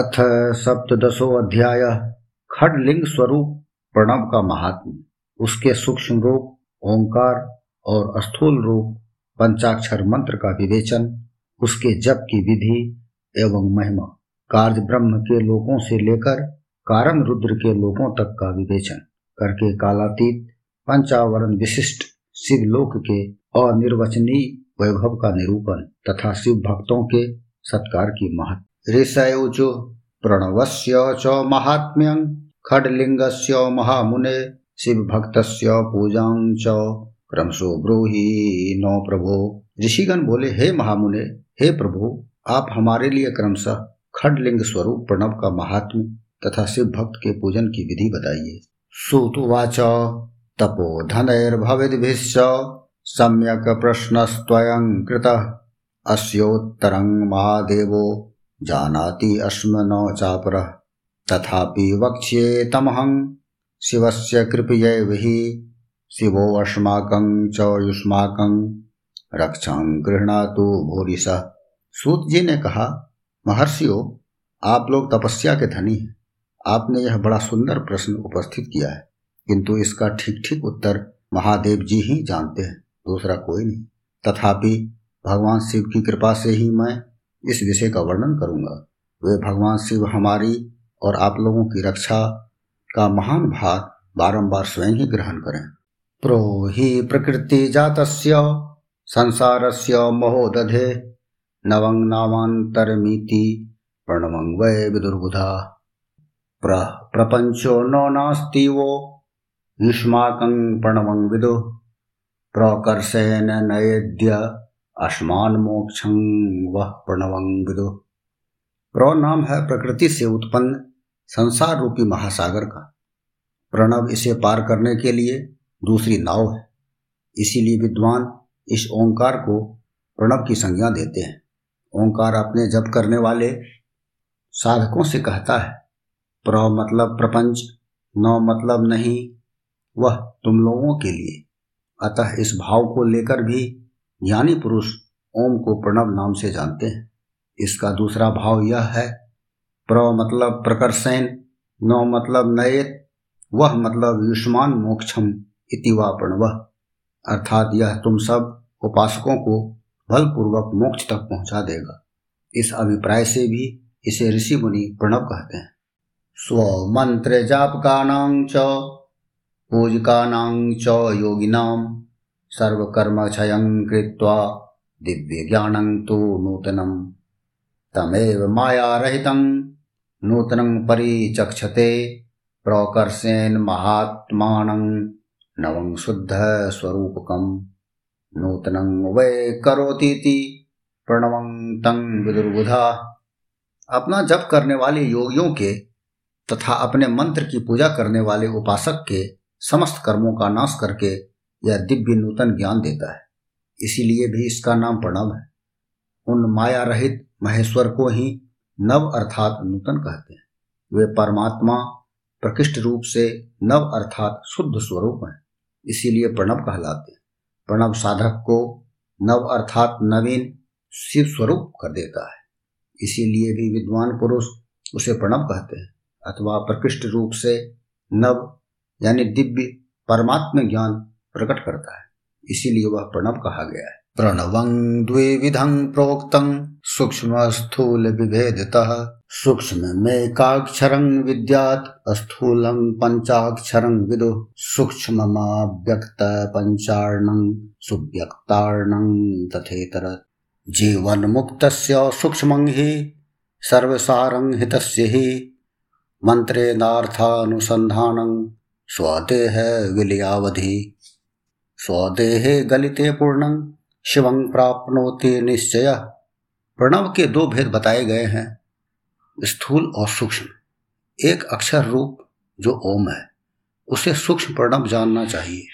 अथ सप्तशो अध्याय खडलिंग स्वरूप प्रणव का महात्म। उसके सूक्ष्म रूप, ओंकार और स्थूल रूप, पंचाक्षर मंत्र का विवेचन, उसके जप की विधि एवं महिमा। कार्य ब्रह्म के लोगों से लेकर कारण रुद्र के लोगों तक का विवेचन। करके कालातीत, पंचावरण विशिष्ट शिवलोक के अनिर्वचनीय वैभव का निरूपण तथा शिव भक्तों के सत्कार की महत्व ऋषयुचु प्रणवस्य च महात्म्यं खड्लिङ्गस्य महामुने, शिवभक्तस्य पूजां च क्रमशो ब्रूहि नो प्रभो। ऋषिगण बोले, हे महामुने, हे प्रभु, आप हमारे लिए क्रमशः खडलिंग स्वरूप प्रणव का महात्म तथा शिव भक्त के पूजन की विधि बताइए। सुतुवाच तपोधनैर्भविद्भिश्च सम्यक् प्रश्नस्त्वयं कृतः। अस्योत्तरं महादेवो जानाति अस्म न चापरः। तथापि वक्ष्ये तमहं शिवस्य कृपयैव हि शिवो अस्माकं च युष्माकं। रक्षं गृहणातु भूरिशः। सूत जी ने कहा, महर्षियों, आप लोग तपस्या के धनी हैं। आपने यह बड़ा सुंदर प्रश्न उपस्थित किया है। किंतु इसका ठीक ठीक उत्तर महादेव जी ही जानते हैं, दूसरा कोई नहीं। तथापि भगवान शिव की कृपा से ही मैं इस विषय का वर्णन करूँगा। वे भगवान शिव हमारी और आप लोगों की रक्षा का महान भार बारंबार स्वयं ही ग्रहण करें। प्रो ही प्रकृति जात संसार से महोदधे, नवं नामांतरमीति प्रणवं वै विदुर्बुधा। प्र प्रपंचो नो नास्ति वो युष्माकं प्रणवं विदु, प्रकर्षेण नयेद्य अस्मान मोक्षं वह प्रणवं विदु। प्र नाम है प्रकृति से उत्पन्न संसार रूपी महासागर का। प्रणव इसे पार करने के लिए दूसरी नाव है। इसीलिए विद्वान इस ओंकार को प्रणव की संज्ञा देते हैं। ओंकार अपने जप करने वाले साधकों से कहता है, प्र मतलब प्रपंच, न मतलब नहीं, वह तुम लोगों के लिए। अतः इस भाव को लेकर भी ज्ञानी पुरुष ओम को प्रणव नाम से जानते हैं। इसका दूसरा भाव यह है, प्र मतलब प्रकर्षण न मतलब नयत, वह मतलब युष्मान मोक्षम इति वह अर्थात यह तुम सब उपासकों को बलपूर्वक मोक्ष तक पहुँचा देगा। इस अभिप्राय से भी इसे ऋषि मुनि प्रणव कहते हैं। स्व मंत्र जापकानां च, पूजकानां च योगिनां। सर्वकर्म क्षयं कृत्वा दिव्य ज्ञानं तु नूतनं। तमेव मायारहितं नूतनं परिचक्षते प्रकर्षेण महात्मानं नवं शुद्धस्वरूपकं। नूतनं वै करोतीति प्रणवं तं विदुर्बुधा। अपना जप करने वाले योगियों के तथा अपने मंत्र की पूजा करने वाले उपासक के समस्त कर्मों का नाश करके यह दिव्य नूतन ज्ञान देता है। इसीलिए भी इसका नाम प्रणव है। उन माया रहित महेश्वर को ही नव अर्थात नूतन कहते हैं। वे परमात्मा प्रकृष्ट रूप से नव अर्थात शुद्ध स्वरूप है। इसीलिए प्रणव कहलाते हैं। प्रणव साधक को नव अर्थात नवीन शिव स्वरूप कर देता है। इसीलिए भी विद्वान पुरुष उसे प्रणव कहते हैं। अथवा प्रकृष्ट रूप से नव, यानी दिव्य परमात्म ज्ञान प्रकट करता है। इसीलिए वह प्रणव कहा गया है। प्रणवं द्विविधं प्रोक्तं सूक्ष्म स्थूल विभेदतः। सूक्ष्म सूक्ष्मस्थूलविभेदतः सूक्ष्ममेकाक्षरं विद्यात्, स्थूलं पञ्चाक्षरं विदुः। सूक्ष्ममाव्यक्तपञ्चार्णं सुव्यक्तार्णं तथेतर। जीवन्मुक्तस्य सूक्ष्मं हि, सर्वसारं हितस्य हि। मन्त्रेणार्थानुसन्धानं, स्वदेह विलयावधि। स्वदेहे गलिते पूर्णं, शिवं प्राप्नोति निश्चय। प्रणव के दो भेद बताए गए हैं, स्थूल और सूक्ष्म। एक अक्षर रूप, जो ओम है, उसे सूक्ष्म प्रणव जानना चाहिए।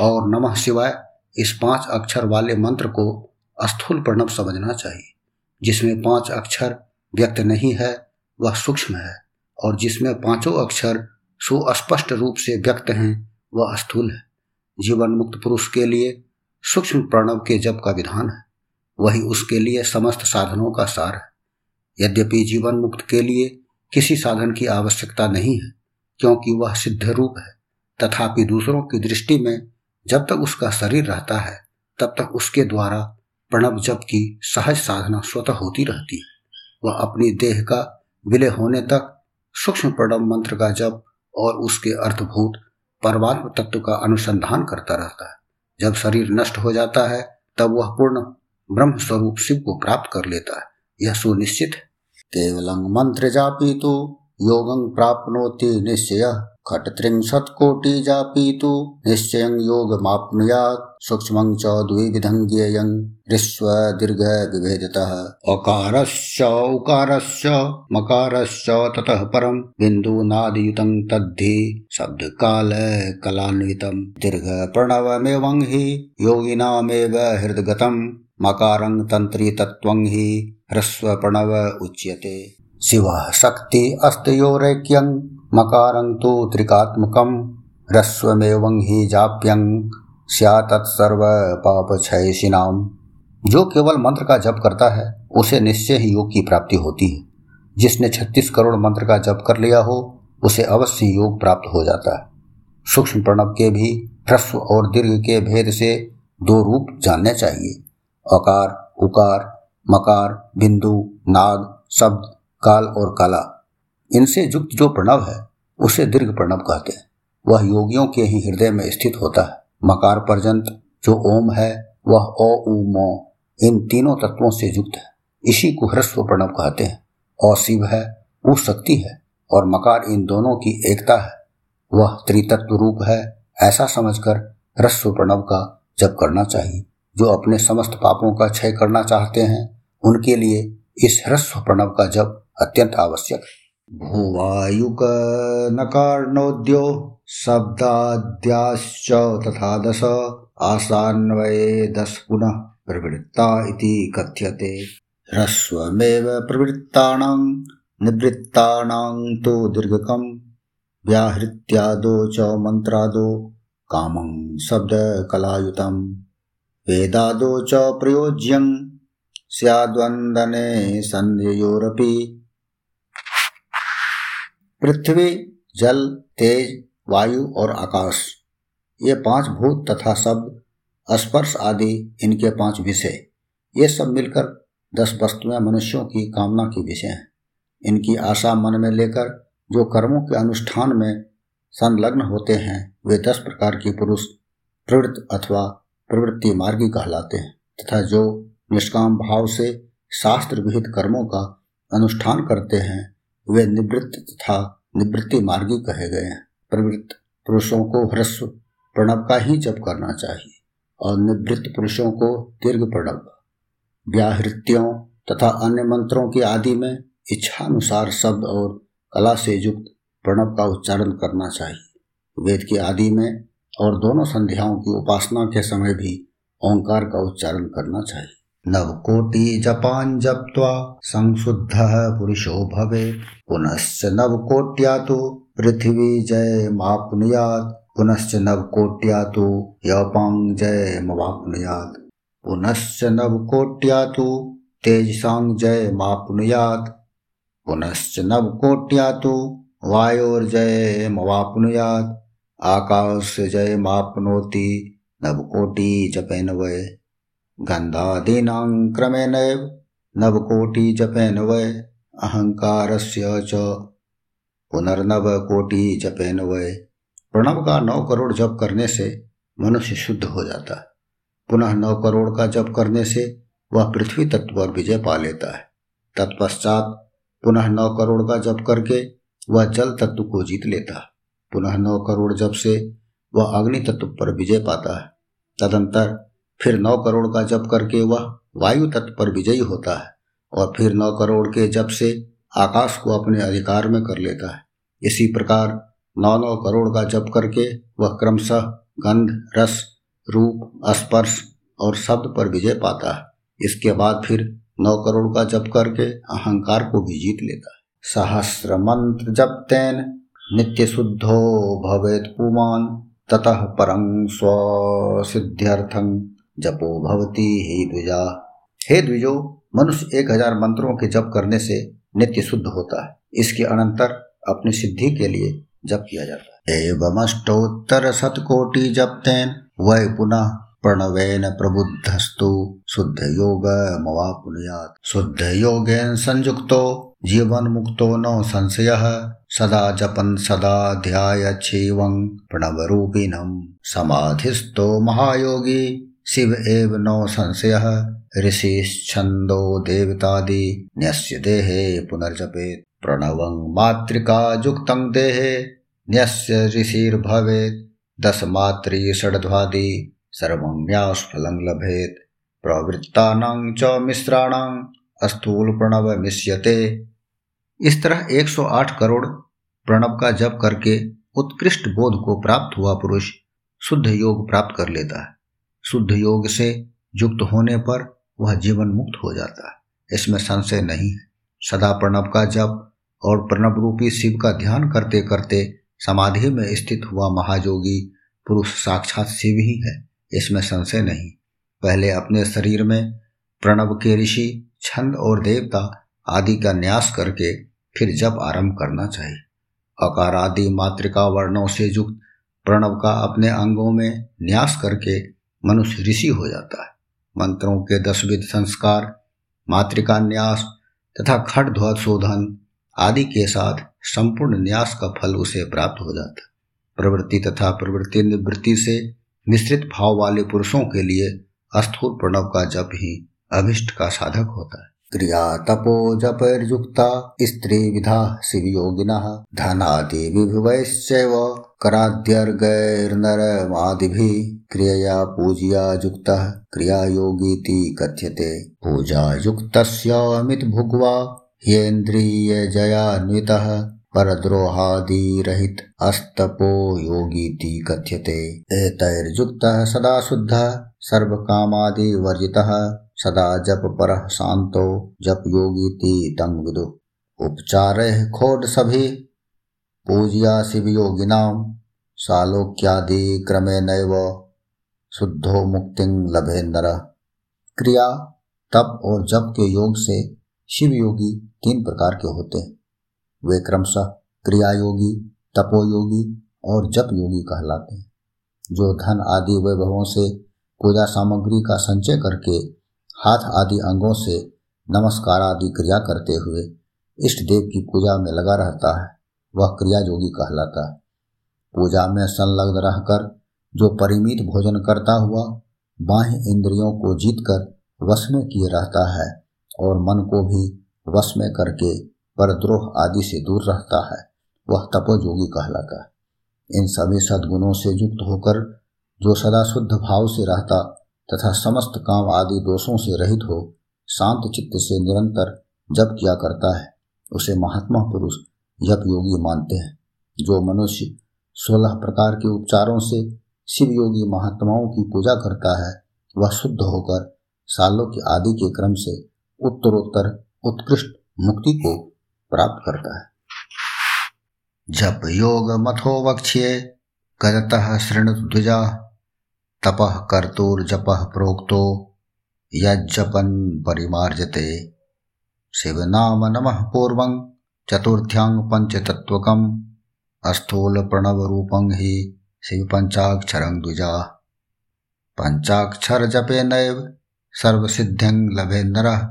और नमः शिवाय, इस पाँच अक्षर वाले मंत्र को स्थूल प्रणव समझना चाहिए। जिसमें पाँच अक्षर व्यक्त नहीं है, वह सूक्ष्म है, और जिसमें पाँचों अक्षर सुस्पष्ट रूप से व्यक्त हैं, वह स्थूल है। जीवन मुक्त पुरुष के लिए सूक्ष्म प्रणव के जप का विधान है। वही उसके लिए समस्त साधनों का सार है। यद्यपि जीवन मुक्त के लिए किसी साधन की आवश्यकता नहीं है, क्योंकि वह सिद्ध रूप है, तथापि दूसरों की दृष्टि में जब तक उसका शरीर रहता है, तब तक उसके द्वारा प्रणव जप की सहज साधना स्वतः होती रहती है। वह अपनी देह का विलय होने तक सूक्ष्म प्रणव मंत्र का जप और उसके अर्थभूत परमात्म तत्व का अनुसंधान करता रहता है। जब शरीर नष्ट हो जाता है, तब वह पूर्ण ब्रह्म स्वरूप शिव को प्राप्त कर लेता है। यह सुनिश्चित है। मंत्र जापी तो योग प्राप्त निश्चय। खट् त्रिंशत् तु निश्चयम् योगमाप्नुयात्। सूक्ष्मं च द्विविधं ज्ञेयं। ह्रिस्व दीर्घ विभेदतः उकारश्च मकारश्च ततः परं बिन्दूनादियुतं तद्धि शब्दकालकलान्वितं। दीर्घप्रणवमेवं हि योगिनामेव हृद्गतं। मकारं तन्त्री हि ह्रस्वप्रणव उच्यते। शिवः शक्ति अस्ति यो मकारं तु त्रिकात्मकं, ह्रस्वमेवं हि जाप्यं स्यातत्सर्वपापक्षयशिनाम जो केवल मंत्र का जप करता है, उसे निश्चय ही योग की प्राप्ति होती है। जिसने छत्तीस करोड़ मंत्र का जप कर लिया हो, उसे अवश्य योग प्राप्त हो जाता है। सूक्ष्म प्रणव के भी, ह्रस्व और दीर्घ के भेद से दो रूप जानने चाहिए। अकार, उकार, मकार, बिंदु, नाग, शब्द, काल और काला। इनसे युक्त जो प्रणव है, उसे दीर्घ प्रणव कहते हैं। वह योगियों के ही हृदय में स्थित होता है। मकार पर्यंत जो ओम है, वह ओ, उ, मो, इन तीनों तत्वों से युक्त है। इसी को ह्रस्व प्रणव कहते हैं। और शिव है वो शक्ति है, और मकार इन दोनों की एकता है। वह त्रितत्व रूप है, ऐसा समझकर ह्रस्व प्रणव का जप करना चाहिए। जो अपने समस्त पापों का क्षय करना चाहते हैं, उनके लिए इस ह्रस्व प्रणव का जप अत्यंत आवश्यक है। भूवायुक नकार्णोद्यो शब्दाद्याश्च तथा दश आसान्वये दश पुनः प्रवृत्ता इति कथ्यते। ह्रस्वमेव प्रवृत्तानां निवृत्तानां तु दीर्घकं व्याहृत्यादो च मन्त्रादो कामं शब्दकलायुतं वेदादो च प्रयोज्यं स्याद्वन्दने सन्ध्ययोरपि पृथ्वी, जल, तेज, वायु और आकाश। ये पाँच भूत तथा शब्द स्पर्श आदि इनके पाँच विषय। ये सब मिलकर दस वस्तुएँ मनुष्यों की कामना की विषय हैं। इनकी आशा मन में लेकर जो कर्मों के अनुष्ठान में संलग्न होते हैं, वे दस प्रकार के पुरुष प्रवृत्त अथवा प्रवृत्ति मार्गी कहलाते हैं तथा जो निष्काम भाव से शास्त्र विहित कर्मों का अनुष्ठान करते हैं वे निवृत्त तथा निवृत्ति मार्गी कहे गए हैं। प्रवृत्त पुरुषों को ह्रस्व प्रणव का ही जप करना चाहिए और निवृत्त पुरुषों को दीर्घ प्रणव, व्याहृत्यों तथा अन्य मंत्रों की आदि में इच्छानुसार शब्द और कला से युक्त प्रणव का उच्चारण करना चाहिए। वेद की आदि में और दोनों संध्याओं की उपासना के समय भी ओंकार का उच्चारण करना चाहिए। नवकोटिजपान् जप्त्वा संशुद्धः पुरुषो भवेत्। पुनश्च नवकोट्या पृथिवी जयमाप्नुयात्। पुनश्च नवकोट्या तु यपां जयमवाप्नुयात्। पुनश्च नवकोट्या तेजसां जयमाप्नुयात्। पुनश्च नवकोट्या तु वायोर्जयमवाप्नुयात् आकाश जय जयमाप्नोति नवकोटिजपेन वै गन्धादीनां क्रमेणैव नवकोटिजपेन वै अहंकारस्य च। पुनर्नवकोटिजपेन वै प्रणव का नौ करोड़ जप करने से मनुष्य शुद्ध हो जाता है। पुनः नौ करोड़ का जप करने से वह पृथ्वी तत्व पर विजय पा लेता है। तत्पश्चात पुनः नौ करोड़ का जप करके वह जल तत्व को जीत लेता है। पुनः नौ करोड़ जप से वह अग्नि तत्व पर विजय पाता है। तदंतर फिर नौ करोड़ का जप करके वह वायु तत्व पर विजयी होता है और फिर नौ करोड़ के जप से आकाश को अपने अधिकार में कर लेता है। इसी प्रकार नौ नौ करोड़ का जप करके वह क्रमशः गंध, रस, रूप, स्पर्श और शब्द पर विजय पाता है। इसके बाद फिर नौ करोड़ का जप करके अहंकार को भी जीत लेता है। सहस्र मंत्र जप तेन नित्य शुद्धो भवेत पुमान। ततः परं स्व सिद्ध्यर्थं जपो भवती हे द्विजा। हे द्विजो, मनुष्य एक हज़ार मंत्रों के जप करने से नित्य शुद्ध होता है। इसके अनंतर अपनी सिद्धि के लिए जप किया जाता है। एवं अष्टोत्तर शतकोटि जपतेन वह पुनः प्रणवेन प्रबुद्धस्तु। शुद्ध योग मवापुनुयात। शुद्ध योगेन संयुक्तो, जीवन मुक्तो न संशय। सदा जपन सदा ध्याय ध्यायच्छेवं प्रणव रूपिणम समाधिस्थो महायोगी। शिव एव नो संशय ऋषिश्छन्दो देवतादि न्यस्य देहे पुनर्जपेत्। प्रणवं मातृका युक्तं देहे न्यस्य ऋषिर्भवेत्। दशमात्री षड्ध्वादि सर्वज्ञास्फलं लभेत। प्रवृत्तानां च मिश्राणां स्थूल प्रणव मिश्यते इस तरह 108 करोड़ प्रणव का जप करके उत्कृष्ट बोध को प्राप्त हुआ पुरुष शुद्ध योग प्राप्त कर लेता है। शुद्ध योग से युक्त होने पर वह जीवन मुक्त हो जाता है। इसमें संशय नहीं है। सदा प्रणव का जप और प्रणव रूपी शिव का ध्यान करते करते समाधि में स्थित हुआ महायोगी पुरुष साक्षात शिव ही है। इसमें संशय नहीं। पहले अपने शरीर में प्रणव के ऋषि, छंद और देवता आदि का न्यास करके फिर जब आरंभ करना चाहिए। अकार आदि मातृका वर्णों से युक्त प्रणव का अपने अंगों में न्यास करके मनुष्य ऋषि हो जाता है। मंत्रों के दसविध संस्कार, मातृका न्यास तथा खट ध्वत शोधन आदि के साथ संपूर्ण न्यास का फल उसे प्राप्त हो जाता प्रवृत्ति तथा प्रवृत्ति निवृत्ति से मिश्रित भाव वाले पुरुषों के लिए अस्थूल प्रणव का जप ही अभिष्ट का साधक होता है। क्रिया तपो जपयुक्ता स्त्री विधा शिव योगिना धनादि विभुवैश्चैव कराद्यर्गैर्नरमादिभिः क्रियया पूजया युक्तः क्रिया योगीति कथ्यते। पूजा युक्तस्यामित भुग्वा ह्येन्द्रियजयान्वितः परद्रोहादिरहित अस्तपो योगीति कथ्यते। एतैर्युक्तः सदा शुद्ध शुद्धः, सर्वकामादिवर्जितः, सदा जप परः शान्तो, जप योगीति तं विदु। उपचारः खोड सभी पूज्या सालोक्यादि क्रमेणैव शुद्धो मुक्ति लभे नर। क्रिया, तप और जप के योग से शिव योगी तीन प्रकार के होते हैं। वे क्रमशः क्रिया योगी तपोयोगी और जप योगी कहलाते हैं, जो धन आदि वैभवों से पूजा सामग्री का संचय करके हाथ आदि अंगों से नमस्कार आदि क्रिया करते हुए इष्ट देव की पूजा में लगा रहता है। वह क्रिया योगी कहलाता। है पूजा में संलग्न रहकर जो परिमित भोजन करता हुआ बाह्य इंद्रियों को जीतकर वश में किए रहता है और मन को भी वश में करके परद्रोह आदि से दूर रहता है, वह तपोयोगी कहलाता। है इन सभी सद्गुणों से युक्त होकर जो सदा शुद्ध भाव से रहता तथा समस्त काम आदि दोषों से रहित हो, शांत चित्त से निरंतर जप किया करता है, उसे महात्मा पुरुष जप योगी मानते हैं। जो मनुष्य सोलह प्रकार के उपचारों से शिव योगी महात्माओं की पूजा करता है, वह शुद्ध होकर सालों के आदि के क्रम से उत्तरोत्तर, उत्कृष्ट मुक्ति को प्राप्त करता है। जप योग मथो वक्ष्ये गदतः द्विजा, तपः कर्तुर्जपः प्रोक्तो, यज्जपन परिमार्जते। शिवनाम नमः पूर्वं चतुर्थ्याङ्गपञ्चतत्त्वकम् अस्थूलप्रणवरूपं हि शिवपञ्चाक्षरं द्विजा। पञ्चाक्षरजपेनैव सर्वसिद्धिं लभेन्दरः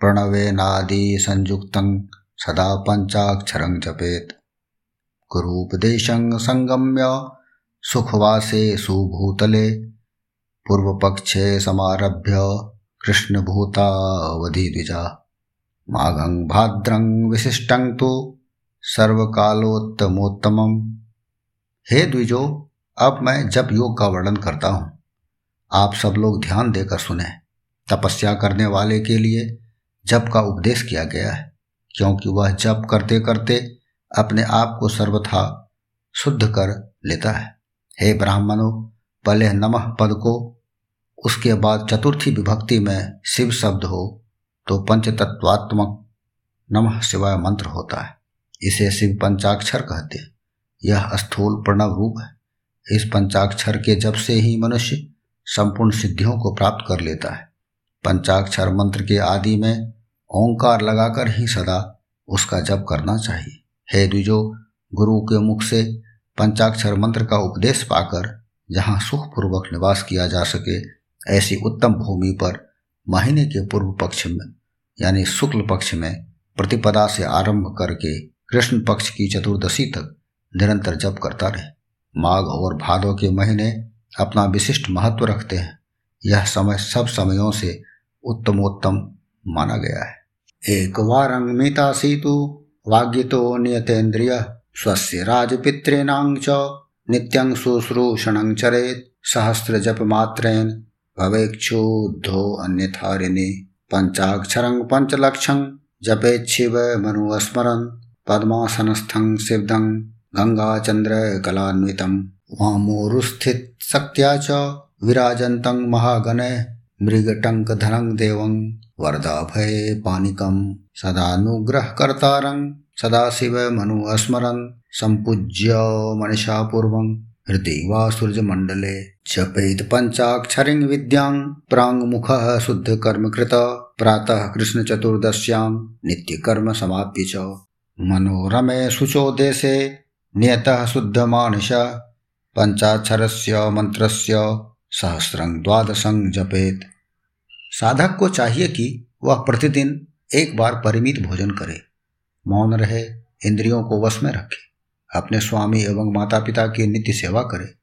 प्रणवेनादिसंयुक्तं सदा पञ्चाक्षरं जपेत्। गुरुपदेशं सङ्गम्य सुखवासे सुभूतले पूर्वपक्षे समारभ्य कृष्णभूतावधिद्विजा। माघं भाद्रं विशिष्टं तो सर्वकालोत्तमोत्तमम। हे द्विजो, अब मैं जप योग का वर्णन करता हूँ। आप सब लोग ध्यान देकर सुने। तपस्या करने वाले के लिए जप का उपदेश किया गया है, क्योंकि वह जप करते करते अपने आप को सर्वथा शुद्ध कर लेता है। हे ब्राह्मणों पहले नमः पद को, उसके बाद चतुर्थी विभक्ति में शिव शब्द हो तो पंचतत्वात्मक नमः शिवाय मंत्र होता है। इसे शिव पंचाक्षर कहते हैं। यह स्थूल प्रणव रूप है। इस पंचाक्षर के जब से ही मनुष्य संपूर्ण सिद्धियों को प्राप्त कर लेता है। पंचाक्षर मंत्र के आदि में ओंकार लगाकर ही सदा उसका जप करना चाहिए। हे द्विजो, गुरु के मुख से पंचाक्षर मंत्र का उपदेश पाकर जहाँ सुखपूर्वक निवास किया जा सके, ऐसी उत्तम भूमि पर महीने के पूर्व पक्ष में, यानी शुक्ल पक्ष में, प्रतिपदा से आरंभ करके कृष्ण पक्ष की चतुर्दशी तक निरंतर जप करता रहे। माघ और भादों के महीने अपना विशिष्ट महत्व रखते हैं। यह समय सब समयों से उत्तमोत्तम माना गया है। एक वारंग मिता सीतु, वाग्यतो नियतेन्द्रिय, स्वस्य राजपितॄणां च शुश्रूषणं जप सहस्रजपमात्रेण भवेक्षुद्धो अन्यथारिणे पञ्चाक्षरं पञ्चलक्षं जपेच्छिव मनुस्मरन् पद्मासनस्थं सिद्धं गङ्गाचन्द्रकलान्वितं वामोरुस्थित शक्त्या च विराजन्तं महागणे मृगटङ्कधनं देवं वरदाभये पानिकं सदानुग्रहकर्तारं सदाशिव मनु स्मरन् सम्पूज्य मनीषा पूर्वं हृदय वा सूर्यमण्डले जपेत पञ्चाक्षरिं विद्यां प्राङ्मुखः शुद्धकर्मकृत, प्रातः कृष्ण कृष्णचतुर्दश्यां नित्यकर्म समाप्य च। मनोरमे शुचो देशे नियतः शुद्धमानस पंचाक्षरस्य मंत्रस्य सहस्रं द्वादशं जपेत। साधक को चाहिए कि वह प्रतिदिन एक बार परिमित भोजन करे। मौन रहे, इंद्रियों को वश में रखे। अपने स्वामी एवं माता पिता की नित्य सेवा करे।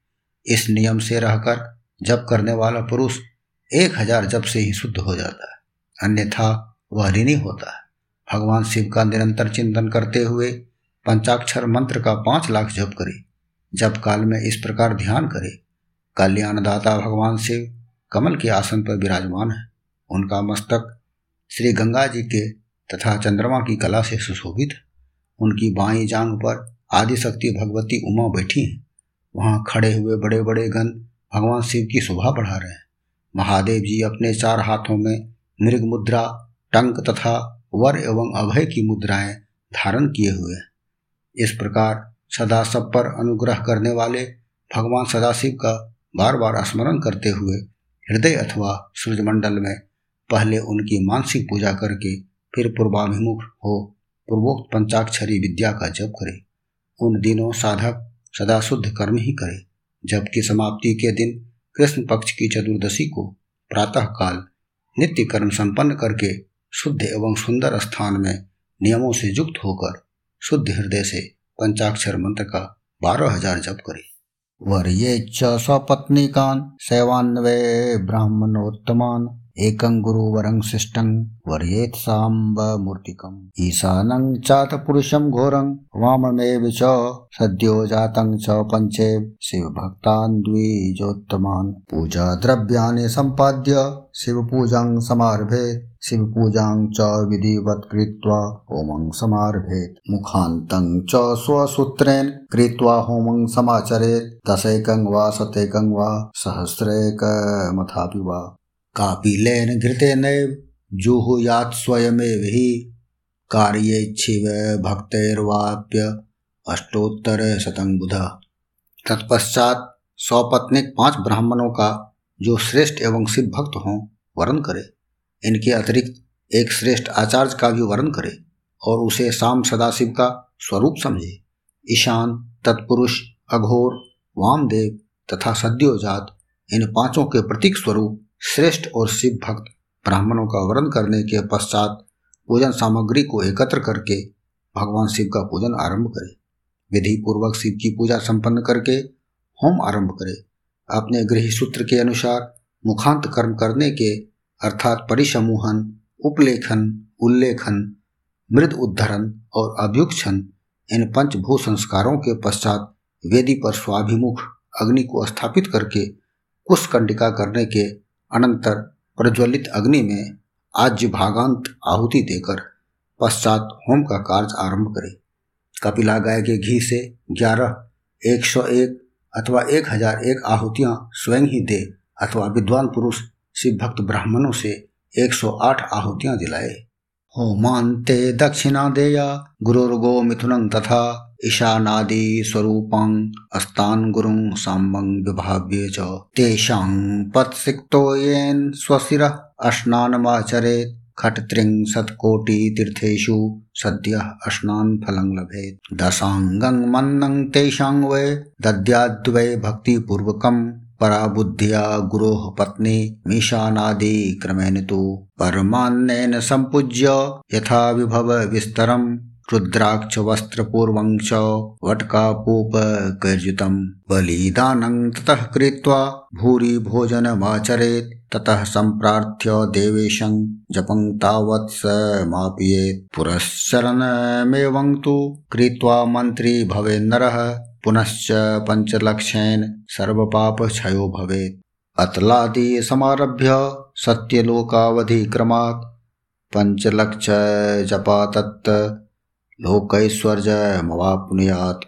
इस नियम से रहकर जप करने वाला पुरुष एक हज़ार जप से ही शुद्ध हो जाता है। अन्यथा वह ऋणी होता है। भगवान शिव का निरंतर चिंतन करते हुए पंचाक्षर मंत्र का पाँच लाख जप करे। जप काल में इस प्रकार ध्यान करे। कल्याणदाता भगवान शिव कमल के आसन पर विराजमान है। उनका मस्तक श्री गंगा जी के तथा चंद्रमा की कला से सुशोभित उनकी बाई जांग पर आदिशक्ति भगवती उमा बैठी हैं। वहाँ खड़े हुए बड़े बड़े गण भगवान शिव की शोभा बढ़ा रहे हैं। महादेव जी अपने चार हाथों में मृग मुद्रा, टंक तथा वर एवं अभय की मुद्राएँ धारण किए हुए हैं। इस प्रकार सदा सब पर अनुग्रह करने वाले भगवान सदाशिव का बार बार स्मरण करते हुए हृदय अथवा सूर्यमंडल में पहले उनकी मानसिक पूजा करके फिर पूर्वाभिमुख हो पूर्वोक्त पंचाक्षरी विद्या का जप करे। उन दिनों साधक सदा शुद्ध कर्म ही करे, जबकि समाप्ति के दिन कृष्ण पक्ष की चतुर्दशी को प्रातः काल नित्य कर्म संपन्न करके शुद्ध एवं सुंदर स्थान में नियमों से युक्त होकर शुद्ध हृदय से पंचाक्षर मंत्र का बारह हज़ार जप करे। वर्ये च स्वपत्निकान सेवान्वे ब्राह्मणोत्तमान। एकं गुरुवरं शिष्टं वर्येत् साम्बमूर्तिकम् ईशानं चात पुरुषं घोरं वाममेव च सद्यो जातं च पञ्चे शिवभक्तान् द्विजोत्तमान्। पूजा द्रव्याणि सम्पाद्य शिवपूजां समारभे, शिवपूजां च विधिवत् कृत्वा होमं समारभेत् मुखान्तं च स्वसूत्रेण कृत्वा होमं समाचरेत्, दशैकं वा शतैकं वा सहस्रैकमथापि वा। कापिलेन घृतेनैव जुहुयात् स्वयमेव हि। कार्येच्छिव भक्तैर्वाप्य अष्टोत्तर शतंग बुध। तत्पश्चात सौपत्निक पाँच ब्राह्मणों का जो श्रेष्ठ एवं शिव भक्त हों वर्ण करे। इनके अतिरिक्त एक श्रेष्ठ आचार्य का भी वर्ण करे और उसे शाम सदाशिव का स्वरूप समझे। ईशान, तत्पुरुष, अघोर, वामदेव तथा सद्योजात इन पाँचों के प्रतीक स्वरूप श्रेष्ठ और शिव भक्त ब्राह्मणों का वर्ण करने के पश्चात पूजन सामग्री को एकत्र करके भगवान शिव का पूजन आरंभ करें। विधि पूर्वक शिव की पूजा संपन्न करके होम आरंभ करे। अपने गृह सूत्र के अनुसार मुखांत कर्म करने के अर्थात परिसमूहन, उपलेखन, उल्लेखन, मृद उद्धरण और अभ्युक्षण इन पंचभू संस्कारों के पश्चात वेदी पर स्वाभिमुख अग्नि को स्थापित करके कुशकंडिका करने के अनंतर प्रज्वलित अग्नि में आज भागांत आहुति देकर पश्चात होम का कार्य आरंभ करे। कपिला गाय के घी से ग्यारह, एक सौ एक अथवा एक हज़ार एक आहुतियाँ स्वयं ही दे अथवा विद्वान पुरुष शिव भक्त ब्राह्मणों से एक सौ आठ आहुतियाँ दिलाए। होमांते दक्षिणा देया गुरुर्गो मिथुन तथा ईशानादि स्वरूपं अस्तान् गुरुं साम्बं विभाव्य च तेषां पत्सिक्तो येन स्वशिरः स्नानमाचरेत् खट्त्रिंशत्कोटितीर्थेषु सद्यः स्नानफलं लभेत्। दशाङ्गं मन्नं तेषां वै दद्याद्वै भक्तिपूर्वकम् पराबुद्धिया गुरोः पत्नी मीशानादि क्रमेण तु परमान्नेन सम्पूज्य यथा विभव विस्तरम् रुद्राक्ष वस्त्रपूर्वं च वट्कापूपकर्जितम् बलिदानं ततः कृत्वा भूरि भोजनमाचरेत् ततः सम्प्रार्थ्य देवेशं जपं तावत् समापयेत् पुरश्चरणमेवं तु कृत्वा मन्त्री भवेन्नरः पुनश्च पञ्चलक्षेन सर्वपापक्षयो भवेत्। अतलादि समारभ्य सत्यलोकावधिक्रमात् पञ्चलक्ष जपा तत् लोकैश्वर्यमवाप्नुयात्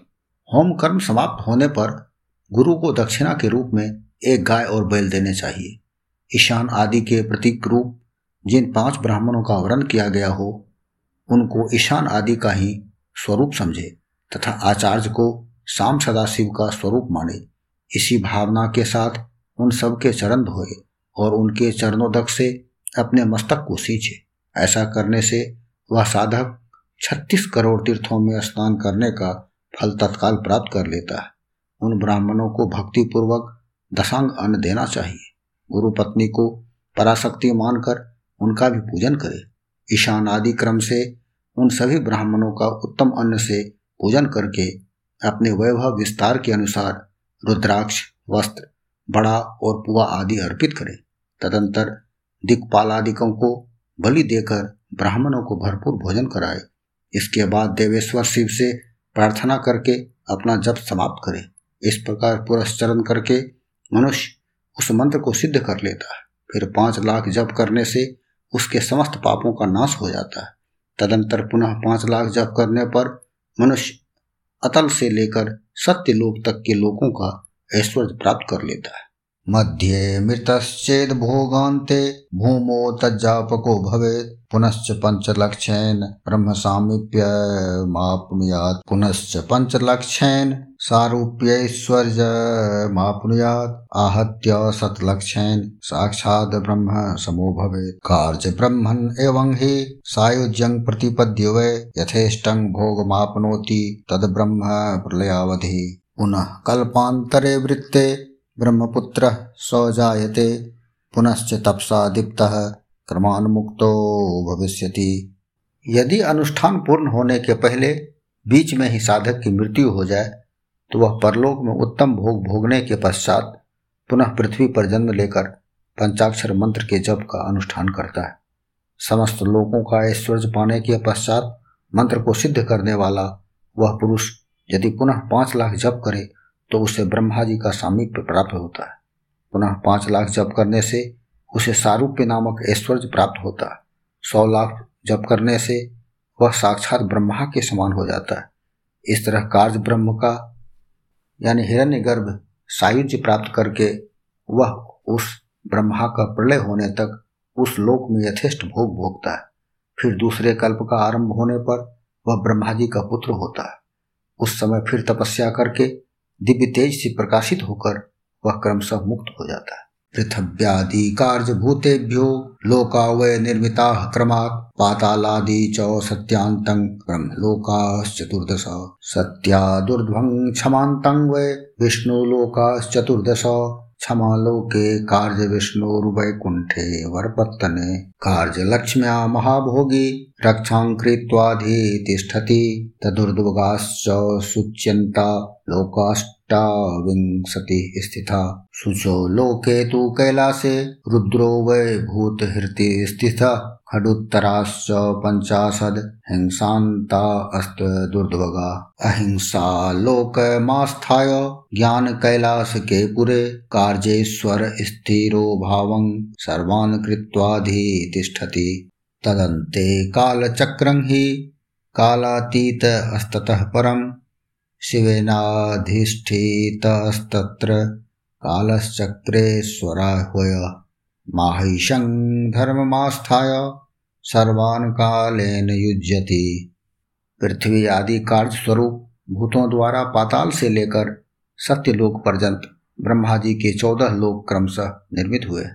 होम कर्म समाप्त होने पर गुरु को दक्षिणा के रूप में एक गाय और बैल देने चाहिए। ईशान आदि के प्रतीक रूप जिन पाँच ब्राह्मणों का वर्ण किया गया हो, उनको ईशान आदि का ही स्वरूप समझे तथा आचार्य को शाम सदाशिव का स्वरूप माने। इसी भावना के साथ उन सब के चरण धोए और उनके चरणोदक से अपने मस्तक को सींचे। ऐसा करने से वह साधक छत्तीस करोड़ तीर्थों में स्नान करने का फल तत्काल प्राप्त कर लेता है। उन ब्राह्मणों को भक्तिपूर्वक दशांग अन्न देना चाहिए। गुरु पत्नी को पराशक्ति मानकर उनका भी पूजन करे। ईशान आदि क्रम से उन सभी ब्राह्मणों का उत्तम अन्न से पूजन करके अपने वैभव विस्तार के अनुसार रुद्राक्ष, वस्त्र, बड़ा और पुआ आदि अर्पित करें। तदंतर दिक्पालादिकों को बलि देकर ब्राह्मणों को भरपूर भोजन कराए। इसके बाद देवेश्वर शिव से प्रार्थना करके अपना जप समाप्त करे। इस प्रकार पुरस्चरण करके मनुष्य उस मंत्र को सिद्ध कर लेता है। फिर पाँच लाख जप करने से उसके समस्त पापों का नाश हो जाता है। तदंतर पुनः पाँच लाख जप करने पर मनुष्य अतल से लेकर सत्य लोक तक के लोगों का ऐश्वर्य प्राप्त कर लेता है। मध्ये मृतश्चेद भोगान्ते, भूमो तज्जापको भवेत्। पुनश्च पञ्चलक्षेन ब्रह्म सामीप्य माप्नुयात्। पुनश्च पञ्चलक्षेन सारूप्यैश्वर्यमाप्नुयात् आहत्य शतलक्षेन साक्षात् ब्रह्म समो भवेत्। कार्य ब्रह्मन् एवं हि सायुज्यं प्रतिपद्य वै यथेष्टं भोगमाप्नोति, तद् ब्रह्म प्रलयावधि। पुनः कल्पान्तरे वृत्ते ब्रह्मपुत्रः स जायते पुनश्च तपसा दीप्तः, क्रमानुमुक्तो भविष्यति। यदि अनुष्ठान पूर्ण होने के पहले बीच में ही साधक की मृत्यु हो जाए तो वह परलोक में उत्तम भोग भोगने के पश्चात पुनः पृथ्वी पर जन्म लेकर पंचाक्षर मंत्र के जप का अनुष्ठान करता है। समस्त लोगों का ऐश्वर्य पाने के पश्चात मंत्र को सिद्ध करने वाला वह पुरुष यदि पुनः पाँच लाख जप करे तो उसे ब्रह्मा जी का सामीप्य प्राप्त होता। है पुनः पाँच लाख जप करने से उसे सारूप्य नामक ऐश्वर्य प्राप्त होता। है सौ लाख जप करने से वह साक्षात ब्रह्मा के समान हो जाता। है इस तरह कार्य ब्रह्म का, यानी हिरण्य गर्भ सायुज्य प्राप्त करके वह उस ब्रह्मा का प्रलय होने तक उस लोक में यथेष्ट भोग भोगता। है फिर दूसरे कल्प का आरंभ होने पर वह ब्रह्मा जी का पुत्र होता। है उस समय फिर तपस्या करके दिव्य तेज से प्रकाशित होकर वह क्रमशः मुक्त हो जाता है। पृथिव्यादिकार्यभूतेभ्यो लोका वै निर्मिता क्रमात् पातालादि च सत्यान्तं ब्रह्मलोकाश्चतुर्दश। सत्यादुर्ध्वं क्षमान्तं वै विष्णुलोकाश्चतुर्दश। क्षमालोके कार्यविष्णुर्वैकुण्ठे वरपत्तने कार्यलक्ष्म्या महाभोगी रक्षा रक्षां कृत्वाधितिष्ठति तदुर्दुर्गाश्च सुच्यन्ता लोकाश्च अष्टाविंशतिः स्थिता। शुचो लोके तु कैलासे रुद्रो वै भूतहृति स्थितः। खडुत्तराश्च पञ्चाशद् हिंसान्ता दुर्द्वगा अहिंसा लोकमास्थाय ज्ञान कैलास के पुरे। कार्जेश्वर स्थिरो भावं सर्वान् कृत्वाधितिष्ठति तदन्ते कालचक्रं हि कालातीत अस्ततः परम्। शिवेनाधिष्ठितस्तत्र कालश्चक्रेश्वराह्वय। माहिषं धर्ममास्थाय सर्वान् कालेन युज्यति। पृथ्वी आदि कार्य स्वरूप भूतों द्वारा पाताल से लेकर सत्यलोक पर्यंत ब्रह्मा जी के चौदह लोक क्रमशः निर्मित हुए।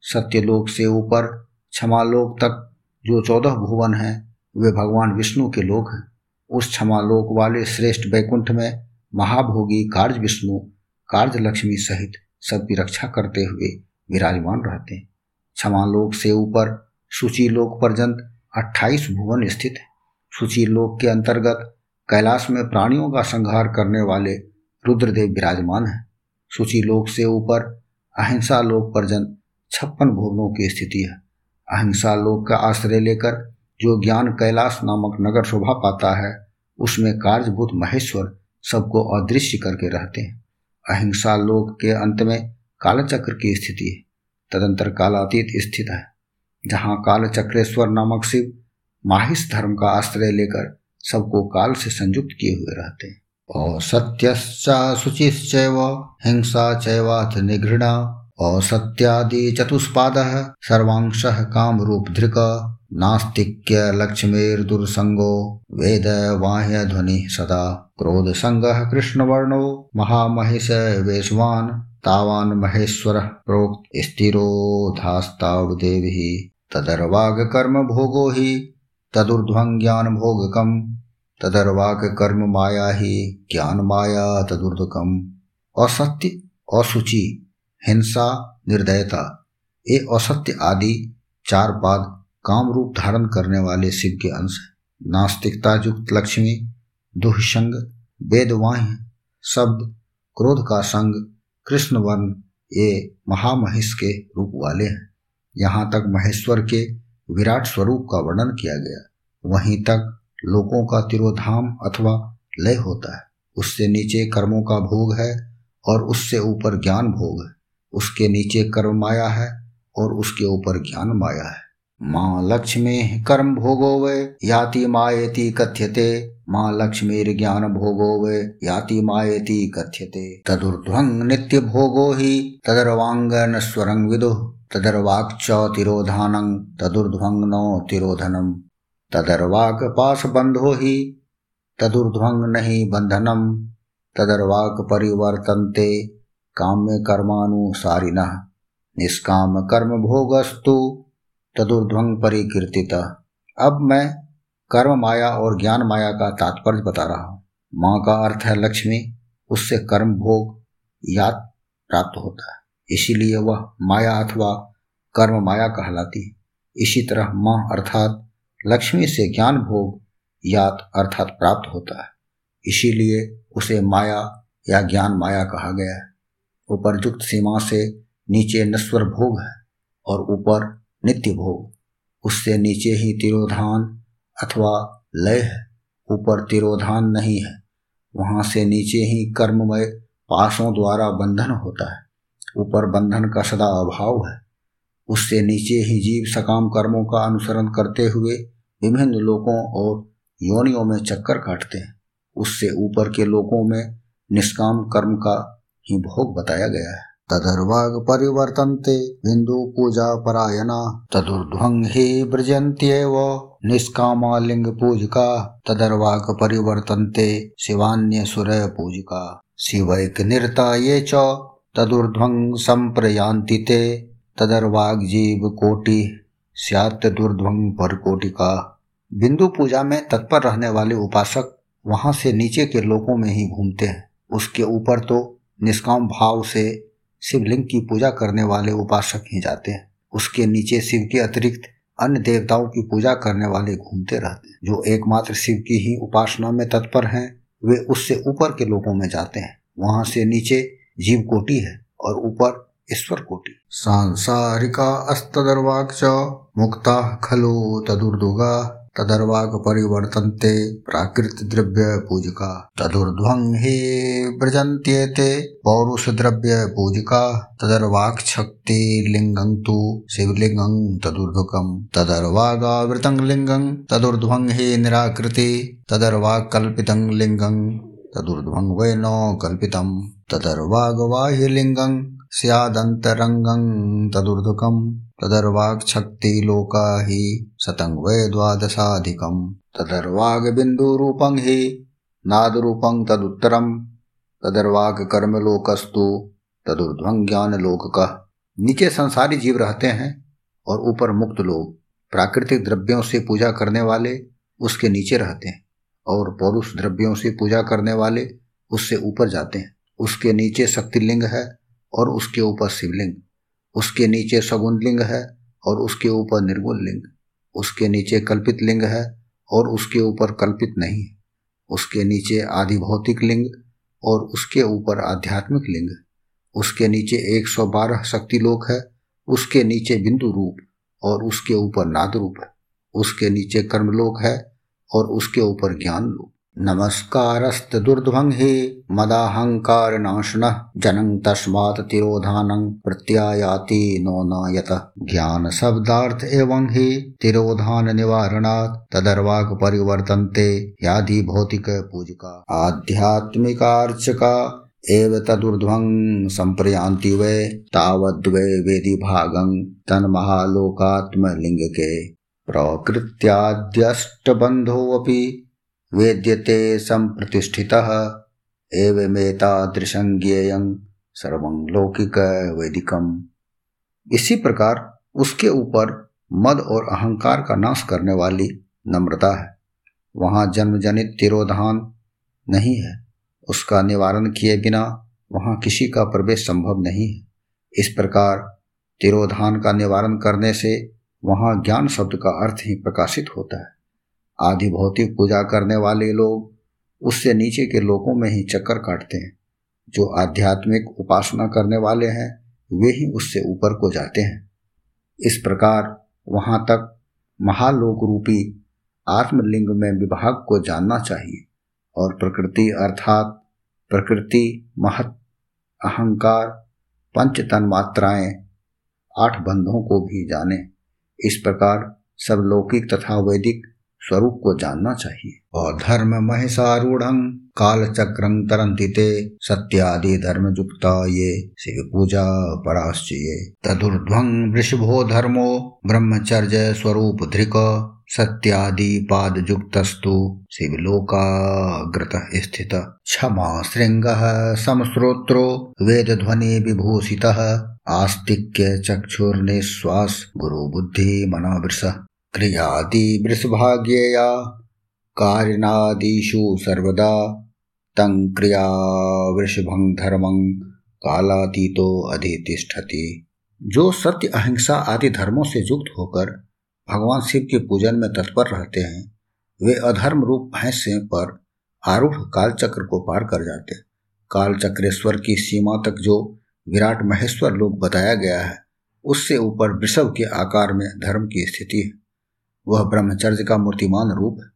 सत्यलोक से ऊपर क्षमालोक तक जो चौदह भुवन हैं, वे भगवान विष्णु के लोक हैं। उस क्षमालोक वाले श्रेष्ठ वैकुंठ में महाभोगी कार्य विष्णु, कार्य लक्ष्मी सहित सबकी रक्षा करते हुए विराजमान रहते हैं। क्षमालोक से ऊपर सूची लोक पर्यंत अट्ठाईस भुवन स्थित है। सूची लोक के अंतर्गत कैलाश में प्राणियों का संहार करने वाले रुद्रदेव विराजमान हैं। सूची लोक से ऊपर अहिंसा लोक पर्यंत छप्पन भुवनों की स्थिति है। अहिंसा लोक का आश्रय लेकर जो ज्ञान कैलाश नामक नगर शोभा पाता है उसमें कार्यभूत महेश्वर सबको अदृश्य करके रहते हैं। अहिंसा लोक के अंत में कालचक्र की स्थिति है तदंतर कालातीत स्थित है। जहाँ कालचक्रेश्वर नामक शिव माहिस धर्म का आश्रय लेकर सबको काल से संयुक्त किए हुए रहते हैं। और सत्यश्चा शुचिश्चैव, हिंसा चैवाथ निघृणा असत्यादि चतुष्पाद, सर्वांश काम रूप धृक। नास्तिक्य बाह्य ध्वनि सदा। क्रोध संग कृष्ण वर्णो महामहिष वेशवान तावान महेश्वर प्रोक्त स्थिरो धास्ताव देवी तदर्वाग कर्म भोगो ही तदुर्ध्वं ज्ञान भोगकम तदर्वाक कर्म माया ही, ज्ञान माया तदुर्धकम असत्य, असुचि, हिंसा, निर्दयता, ये असत्य आदि चार पाद काम रूप धारण करने वाले शिव के अंश है नास्तिकता युक्त लक्ष्मी, दुहसंग वेदवाह्य शब्द, क्रोध का संग, कृष्ण वर्ण, ये महामहिष के रूप वाले हैं। यहाँ तक महेश्वर के विराट स्वरूप का वर्णन किया गया। वहीं तक लोगों का तिरोधाम अथवा लय होता है। उससे नीचे कर्मों का भोग है और उससे ऊपर ज्ञान भोग है। उसके नीचे कर्म माया है और उसके ऊपर ज्ञान माया है। माँ लक्ष्मी कर्म भोगो वे याति माएति कथ्यते। माँ लक्ष्मी ज्ञान भोगो वे याति माएति कथ्यते। तदुर्ध्वंग नित्य भोगो ही तदर्वांगन स्वरंग विदु। तदर्वाक्च तिरोधानं तदुर्ध्वंग नो तिरोधनम तदर्वाक पास बंधो ही तदुर्ध्वंग नहीं बंधनम तदर्वाक परिवर्तनते काम्य कर्मानुसारिण निष्काम कर्म भोगस्तु। तदुर्ध्वंग परिकीर्तित अब मैं कर्म माया और ज्ञान माया का तात्पर्य बता रहा हूँ। माँ का अर्थ है लक्ष्मी, उससे कर्म भोग, याद प्राप्त होता है। इसीलिए वह माया अथवा कर्म माया कहलाती है। इसी तरह माँ अर्थात लक्ष्मी से ज्ञान भोग यात अर्थात प्राप्त होता है। इसीलिए उसे माया या ज्ञान माया कहा गया है। उपरयुक्त सीमा से नीचे नश्वर भोग है और ऊपर नित्य भोग उससे नीचे ही तिरोधान अथवा लय है ऊपर तिरोधान नहीं है। वहाँ से नीचे ही कर्ममय पासों द्वारा बंधन होता है। ऊपर बंधन का सदा अभाव है। उससे नीचे ही जीव सकाम कर्मों का अनुसरण करते हुए विभिन्न लोकों और योनियों में चक्कर काटते हैं। उससे ऊपर के लोकों में निष्काम कर्म का ही भोग बताया गया है। तदर्वाग परिवर्तनते बिंदु पूजा परायणा तदुर्ध्वंग ही ब्रजंत्यव निष्कामा लिंग पूजका तदर्वाग परिवर्तनते शिवान्य सूर्य पूजका शिवैक निर्ता ये च तदुर्ध्वंग संप्रयांति ते। तदर्वाग जीव कोटि, स्यात दुर्ध्वंग पर कोटिका बिंदु पूजा में तत्पर रहने वाले उपासक वहाँ से नीचे के लोकों में ही घूमते हैं। उसके ऊपर तो निष्काम भाव से शिवलिंग की पूजा करने वाले उपासक ही जाते हैं। उसके नीचे शिव के अतिरिक्त अन्य देवताओं की पूजा करने वाले घूमते रहते हैं। जो एकमात्र शिव की ही उपासना में तत्पर हैं, वे उससे ऊपर के लोगों में जाते हैं। वहाँ से नीचे जीव कोटि है और ऊपर ईश्वर कोटि। सांसारिका अस्तदर्वाक मुक्ता खलो तदुर्दुगा। तदर्वाक परिवर्तन्ते प्राकृत द्रव्य पूजिका तदुर्ध्वं हि पौरुष द्रव्य पूजिका तदर्वाक शक्ति लिंगं तु शिवलिंगं तदुर्धुकं तदर्वागावृतं लिंगं तदुर्ध्वं हि निराकृति। तदर्वाक कल्पितं लिंगं तदुर्ध्वं वै न कल्पितं। तदर्वागवाह्यलिङ्गं स्यादन्तरङ्गं तदुर्धुकं तदर्वाक्शक्तिलोका हि शतं वै द्वादशाधिकं तदर्वागबिन्दुरूपं हि नादरूपं तदुत्तरम। तदर्वाग कर्म लोकस्तु तदुर्ध्वं ज्ञान लोक का नीचे संसारी जीव रहते हैं और ऊपर मुक्त लोग, प्राकृतिक द्रव्यों से पूजा करने वाले उसके नीचे रहते हैं और पौरुष द्रव्यों से पूजा करने वाले उससे ऊपर जाते हैं। उसके नीचे शक्तिलिंग है और उसके ऊपर शिवलिंग। उसके नीचे सगुण लिंग है और उसके ऊपर निर्गुण लिंग। उसके नीचे कल्पित लिंग है और उसके ऊपर कल्पित नहीं। उसके नीचे आदि भौतिक लिंग और उसके ऊपर आध्यात्मिक लिंग। उसके नीचे 112 शक्ति लोक है, उसके नीचे बिंदु रूप और उसके ऊपर नाद रूप है। उसके नीचे कर्मलोक है और उसके ऊपर ज्ञान लोक। नमस्कारस्त दुर्ध्वंहि मदाहंकार नाशन जनंग तस्मात् तिरोधानं प्रत्यायाति नो न यत ज्ञान शब्दार्थ एवं ही तिरोधान निवारणात् तदर्वाक परिवर्तन्ते यादि भौतिक पूजिका। आध्यात्मिकार्चका एव तदुर्ध्वं सम्प्रयान्ति वै तावद्वै वेदि भागं तन्महालोकात्मलिङ्गके। प्रकृत्याद्यष्टबन्धोऽपि वेद्यते सम्प्रतिष्ठितः एवमेतादृशं ज्ञेयं सर्वं लौकिक वैदिकम। इसी प्रकार उसके ऊपर मद और अहंकार का नाश करने वाली नम्रता है। वहाँ जन्म जनित तिरोधान नहीं है। उसका निवारण किए बिना वहाँ किसी का प्रवेश संभव नहीं है। इस प्रकार तिरोधान का निवारण करने से वहाँ ज्ञान शब्द का अर्थ ही प्रकाशित होता है। आदि भौतिक पूजा करने वाले लोग उससे नीचे के लोगों में ही चक्कर काटते हैं। जो आध्यात्मिक उपासना करने वाले हैं, वे ही उससे ऊपर को जाते हैं। इस प्रकार वहाँ तक महालोक रूपी आत्मलिंग में विभाग को जानना चाहिए और प्रकृति अर्थात प्रकृति, महत, अहंकार पंच तन मात्राएँ आठ बंधों को भी जाने। इस प्रकार सब लौकिक तथा वैदिक स्वरूप को जानना चाहिए। और धर्म महिषारूढ़ काल चक्र तरंतिते सत्यादि धर्म युक्ता ये शिव पूजा पराश्चये। तदुर्ध्वं वृषभो धर्मो ब्रह्मचर्य स्वरूप धृक सत्यादि पाद युक्तस्तु शिवलोकाग्रत स्थित क्षमा श्रृंग समश्रोत्रो वेद ध्वनि विभूषित। आस्तिक्य चक्षुर्निश्वास गुरु बुद्धि मनोवृष। क्रियादि वृषभाग्यया कारिणादिषु सर्वदा। तं क्रिया वृषभं धर्मं कालातीतो अधितिष्ठति। जो सत्य, अहिंसा आदि धर्मों से युक्त होकर भगवान शिव के पूजन में तत्पर रहते हैं, वे अधर्म रूप भैंस पर आरूढ़ कालचक्र को पार कर जाते कालचक्रेश्वर की सीमा तक जो विराट महेश्वर लोग बताया गया है, उससे ऊपर वृषभ के आकार में धर्म की स्थिति है। वह ब्रह्मचर्य का मूर्तिमान रूप है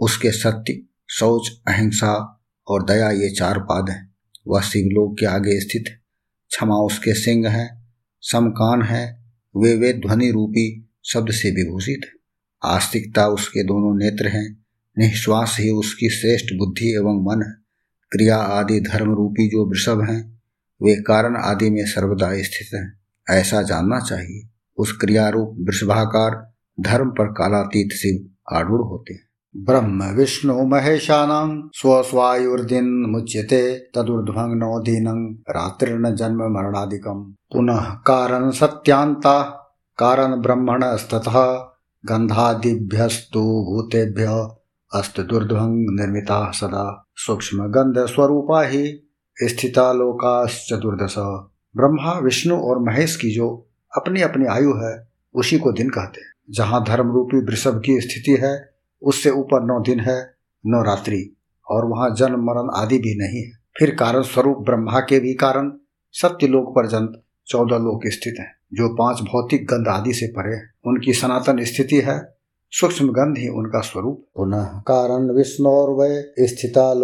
उसके सत्य, शौच, अहिंसा और दया ये चार पाद हैं। वह शिवलोक के आगे स्थित है क्षमा उसके सिंह है, समकान है, वे वे ध्वनि रूपी शब्द से विभूषित है। आस्तिकता उसके दोनों नेत्र हैं, निश्वास ही उसकी श्रेष्ठ बुद्धि एवं मन है। क्रिया आदि धर्म रूपी जो वृषभ हैं, वे कारण आदि में सर्वदा स्थित हैं। ऐसा जानना चाहिए, उस क्रिया रूप वृषभाकार धर्म पर कालातीत शिव आरूढ़ होते हैं। ब्रह्म विष्णु महेशानां स्वस्वायुर्दिन मुच्यते, तदुर्ध्वंगनो दीनं रात्रिर्न जन्म मरणादिकम पुनः कारण सत्यांता कारण ब्रह्मणस्ततः गंधादिभ्यस्तु भूतेभ्य अस्त दुर्ध्वंग निर्मिता सदा। सूक्ष्म गंध स्वरूपा ही स्थिता लोकाश्चतुर्दश ब्रह्मा, विष्णु और महेश की जो अपनी अपनी आयु है, उसी को दिन कहते हैं। जहाँ धर्म रूपी वृषभ की स्थिति है, उससे ऊपर नौ दिन है, नौ रात्रि, और वहाँ जन्म, मरण आदि भी नहीं है। फिर कारण स्वरूप ब्रह्मा के भी कारण सत्य लोक पर्यंत चौदह लोक स्थित हैं, जो पाँच भौतिक गंध आदि से परे हैं। उनकी सनातन स्थिति है, सूक्ष्म गंध ही उनका स्वरूप। पुनः कारण विष्णु विष्णोर्वय स्थिता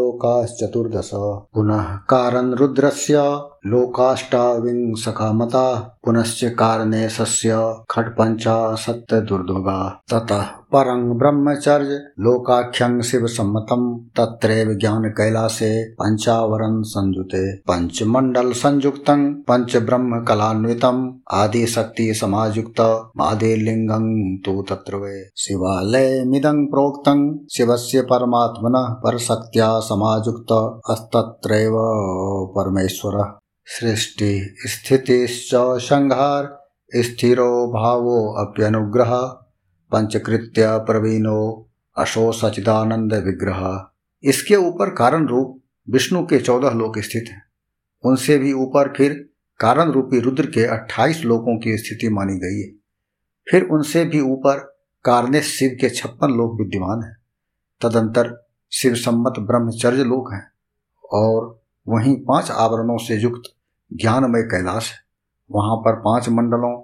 चतुर्दश पुनः कारण रुद्रस्य लोकाष्टाविंशका मता पुनश्च कारणे सस्य पंचा सत्य दुर्दुगा ततः परं ब्रह्मचर्य लोकाख्यं शिव सम्मतम तत्रैव ज्ञान कैलासे पंचावरण संयुते। पंचमंडल संयुक्तं पंच ब्रह्म कलान्वितम आदि शक्ति मादे लिंगं तु तत्र वे शिवालय मिदं प्रोक्तं, शिवस्य परमात्मनः परशक्त्या समायुक्त, अस्तत्रैव परमेश्वरः। सृष्टि स्थितिश्च संहार स्थिरो भावो अप्यनुग्रह, पंचकृत्य प्रवीणो अशो सचिदानंद विग्रह। इसके ऊपर कारण रूप विष्णु के चौदह लोक स्थित हैं। उनसे भी ऊपर फिर कारण रूपी रुद्र के अट्ठाईस लोकों की स्थिति मानी गई है। फिर उनसे भी ऊपर कारनेश शिव के छप्पन लोक विद्यमान है। तदंतर शिव सम्मत ब्रह्मचर्य लोक हैं और वहीं पाँच आवरणों से युक्त ज्ञानमय कैलाश है। वहाँ पर पाँच मंडलों,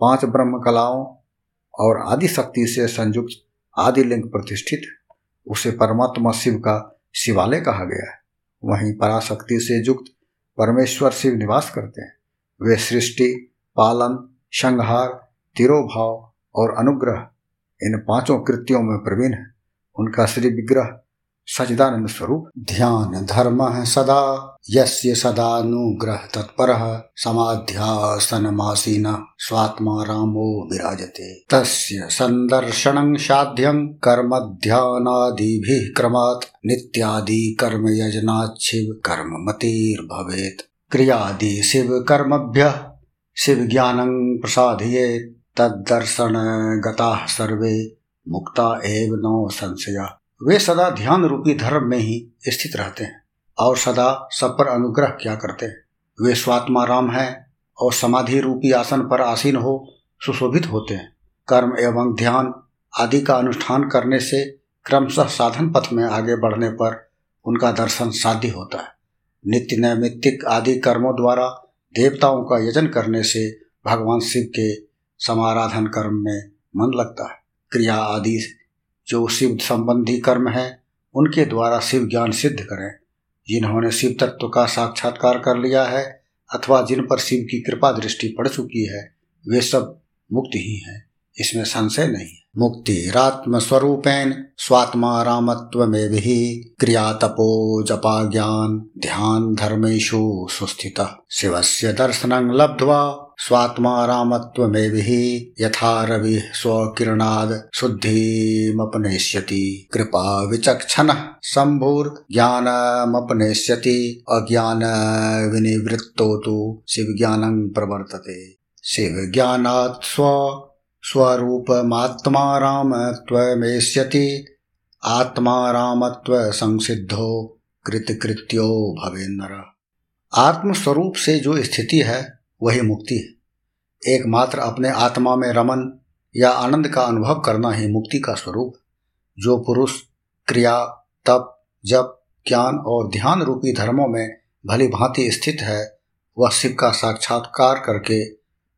पाँच ब्रह्म कलाओं और आदि शक्ति से संयुक्त आदि लिंग प्रतिष्ठित उसे परमात्मा शिव का शिवालय कहा गया है। वहीं पराशक्ति से युक्त परमेश्वर शिव निवास करते हैं। वे सृष्टि, पालन, संहार, तिरोभाव और अनुग्रह इन पाँचों कृत्यों में प्रवीण है। उनका श्री विग्रह सचिदानंद स्वरूप ध्यान धर्म सदा, यस्य सदानुग्रह तत्पर समाध्यासनमासीन स्वात्मा रामो विराजते। तस्य संदर्शनं साध्यं कर्म ध्यानादिभिः क्रमात्, नित्यादि कर्म यजनाच्छिव कर्म मतिर्भवेत्। क्रियादि शिव कर्मभ्य, शिव ज्ञानं प्रसादये तद्दर्शन गताः सर्वे, मुक्ता एव नो संशया। वे सदा ध्यान रूपी धर्म में ही स्थित रहते हैं और सदा सब पर अनुग्रह क्या करते हैं। वे स्वात्मा राम हैं और समाधि रूपी आसन पर आसीन हो सुशोभित होते हैं। कर्म एवं ध्यान आदि का अनुष्ठान करने से क्रमशः साधन पथ में आगे बढ़ने पर उनका दर्शन साध्य होता है। नित्य नैमित्तिक आदि कर्मों द्वारा देवताओं का यजन करने से भगवान शिव के समाराधन कर्म में मन लगता है। क्रिया आदि जो शिव संबंधी कर्म है, उनके द्वारा शिव ज्ञान सिद्ध करें। जिन्होंने शिव तत्व का साक्षात्कार कर लिया है, अथवा जिन पर शिव की कृपा दृष्टि पड़ चुकी है, वे सब मुक्त ही हैं। इसमें संशय नहीं। मुक्तिरात्म स्वरूपेण स्वात्मा रामत्व में भी क्रिया तपो जपा ज्ञान ध्यान धर्मेशु सुस्थित। शिव से दर्शन लब्ध्वा स्वात्मा रामत्व में भी यथा रवि स्वकिरणाद शुद्धिमपनेष्यति। कृपा विचक्षण शंभुर ज्ञानमपनेष्यति। अज्ञान विनिवृत्तो तो शिव ज्ञानं प्रवर्तते। शिव ज्ञानात् स्व स्वरूपमात्मा रामत्वमेष्यति आत्मा रामत्व संसिद्धो कृतकृत्यो भवेन्नर। आत्मस्वरूप से जो स्थिति है वही मुक्ति है। एकमात्र अपने आत्मा में रमन या आनंद का अनुभव करना ही मुक्ति का स्वरूप जो पुरुष, क्रिया, तप, जप, ज्ञान और ध्यान रूपी धर्मों में भली भांति स्थित है, वह शिव का साक्षात्कार करके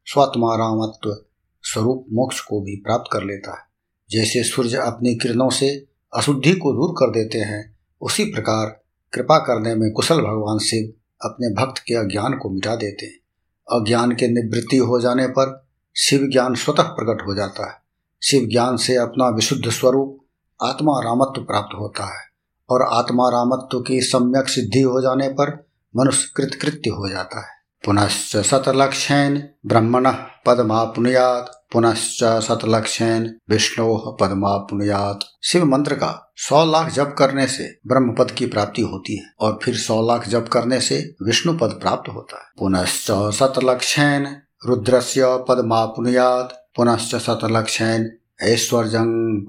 स्वत्मारामत्व स्वरूप मोक्ष को भी प्राप्त कर लेता है। जैसे सूर्य अपनी किरणों से अशुद्धि को दूर कर देते हैं, उसी प्रकार कृपा करने में कुशल भगवान शिव अपने भक्त के अज्ञान को मिटा देते हैं। अज्ञान के निवृत्ति हो जाने पर शिव ज्ञान स्वतः प्रकट हो जाता है। शिव ज्ञान से अपना विशुद्ध स्वरूप आत्मा रामत्व प्राप्त होता है और आत्मा रामत्व की सम्यक सिद्धि हो जाने पर मनुष्य कृतकृत्य हो जाता है। पुनश्च सतलक्षण ब्रह्मण पदमापुनुयात। पुनश्च सतलक्षण विष्णु पदमापुनुयात। शिव मंत्र का सौ लाख जप करने से ब्रह्म पद की प्राप्ति होती है और फिर सौ लाख जप करने से विष्णु पद प्राप्त होता है। पुनश्च शतलक्षेन रुद्रस्य पदमापुनुयात। पुनश्च सतलक्षण ऐश्वर्य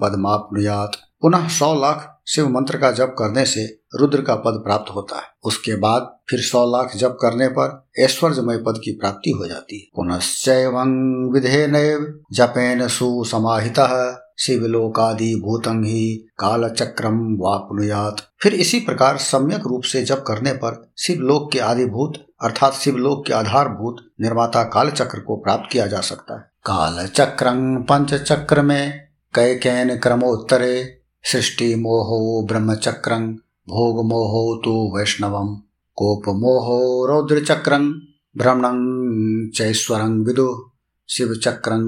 पदमापुनुयात। पुनः सौ लाख शिव मंत्र का जप करने से रुद्र का पद प्राप्त होता है। उसके बाद फिर सौ लाख जप करने पर ऐश्वर्यमय पद की प्राप्ति हो जाती है। पुनश्चैव विधेन जपेन सुसमाहित शिवलोकादि भूतंग ही काल चक्रम वापनुयात। फिर इसी प्रकार सम्यक रूप से जप करने पर शिवलोक के आदिभूत अर्थात शिवलोक के आधारभूत निर्माता काल चक्र को प्राप्त किया जा सकता है। काल चक्रं पंच चक्र में कैकेन क्रमोत्तरे सृष्टि मोहो ब्रह्मचक्रं, भोग मोहो तो वैष्णवम कोप मोहो रौद्रचक्रं भ्रमणं चैश्वरं विदु, शिवचक्रं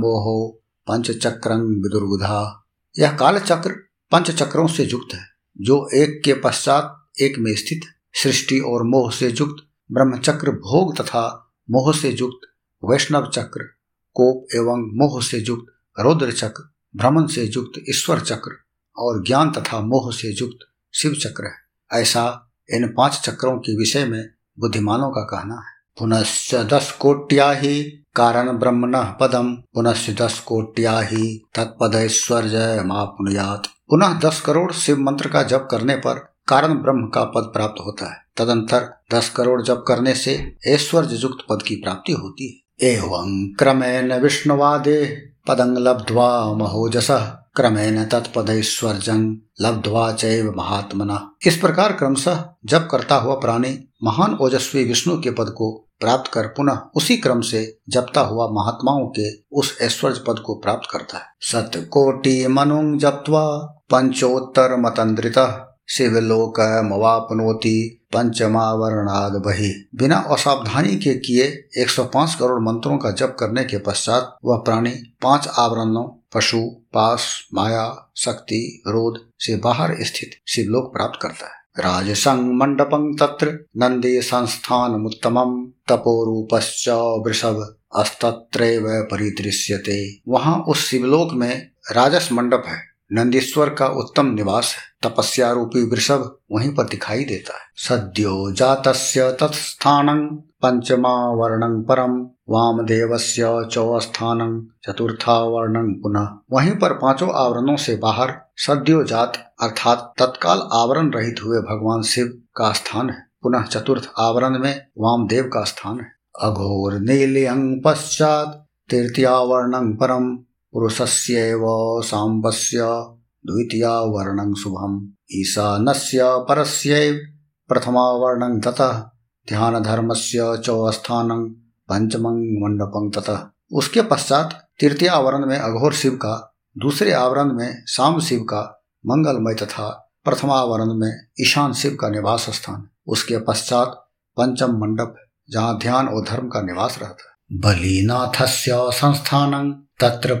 मोहो, पंचचक्रं विदुर्बुधा। यह काल चक्र पंच चक्रों से युक्त है, जो एक के पश्चात एक में स्थित, सृष्टि और मोह से युक्त, ब्रह्मचक्र भोग तथा मोह से युक्त, वैष्णव चक्र, कोप एवं मोह से युक्त, रौद्र चक्र भ्रमण से युक्त, ईश्वर चक्र। और ज्ञान तथा मोह से युक्त शिव चक्र है। ऐसा इन पाँच चक्रों के विषय में बुद्धिमानों का कहना है। पुनश्च दस कोट्या ही कारण ब्रह्मण पदम। पुनश्च दस कोट्या ही तत्पद तत्पदैश्वर्य मापुनयात। पुनः दस करोड़ शिव मंत्र का जप करने पर कारण ब्रह्म का पद प्राप्त होता है। तदंतर दस करोड़ जप करने से ऐश्वर्य युक्त पद की प्राप्ति होती है। एवं क्रमेण विष्णुवादे पदंग लब्ध्वा महोजस। क्रमेण तत्पदैश्वर्जं लब्ध्वा चैव महात्मना। इस प्रकार क्रमशः जप करता हुआ प्राणी महान ओजस्वी विष्णु के पद को प्राप्त कर पुनः उसी क्रम से जपता हुआ महात्माओं के उस ऐश्वर्य पद को प्राप्त करता है। सत्य कोटि मनुंग जप्वा पंचोत्तर मतंद्रित शिवलोक मवापनोति पंचमा वर्णाद बही। बिना असावधानी के किए 105 करोड़ मंत्रों का जप करने के पश्चात वह प्राणी पाँच आवरणों पशु, पास, माया, शक्ति रोध से बाहर स्थित शिवलोक प्राप्त करता है। राजसंग मंडपं तत्र नंदी संस्थान उत्तम तपोरूपश्च वृषभ अस्तत्रैव परिदृश्यते। वहाँ उस शिवलोक में राजस मंडप है। नंदीश्वर का उत्तम निवास है। तपस्या रूपी वृषभ वहीं पर दिखाई देता है। सद्यो जातस्य तत्स्थानं पंचमा वर्णं परम वामदेवस्य चौस्थानं चतुर्था वर्णं पुनः। वहीं पर पाँचों आवरणों से बाहर सद्योजात अर्थात तत्काल आवरण रहित हुए भगवान शिव का स्थान है। पुनः चतुर्थ आवरण में वामदेव का स्थान है। अघोर नीलियंग पश्चात तृतीयावर्ण परम पुरुषस्यैव साम्बस्य द्वितीयावर्णं शुभम। ईशानस्य परस्यैव प्रथमावर्णं ततः, ध्यानधर्मस्य चौस्थानं पंचमं मंडपं तथा उसके पश्चात तृतीय आवरण में अघोर शिव का, दूसरे आवरण में शाम शिव का, मंगलमय तथा प्रथमावरण में ईशान शिव का निवास स्थान। उसके पश्चात पंचम मंडप, जहाँ ध्यान और धर्म का निवास रहता बलिनाथ संस्थान तत्र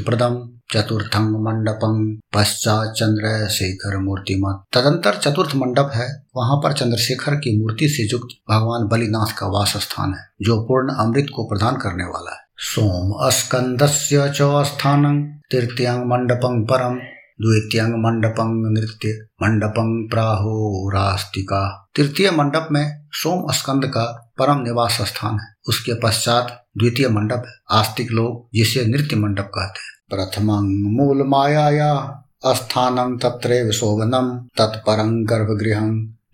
प्रदम चतुर्थंग मंडपम पश्चात चंद्र शेखर मूर्तिमत तदंतर चतुर्थ मंडप है। वहाँ पर चंद्रशेखर की मूर्ति से युक्त भगवान बलिनाथ का वास स्थान है, जो पूर्ण अमृत को प्रदान करने वाला है। सोम स्कंदस्य च स्थानं तृतीयं मंडपं परम द्वितीयं मंडपं नृत्य मंडपं प्राहुरास्तिका। तृतीय मंडप में सोम स्कंद का परम निवास स्थान है। उसके पश्चात द्वितीय मंडप है, आस्तिक लोग जिसे नृत्य मंडप कहते हैं। प्रथम मूल माया स्थानं तत्र शोभनम तत्परं गर्भगृह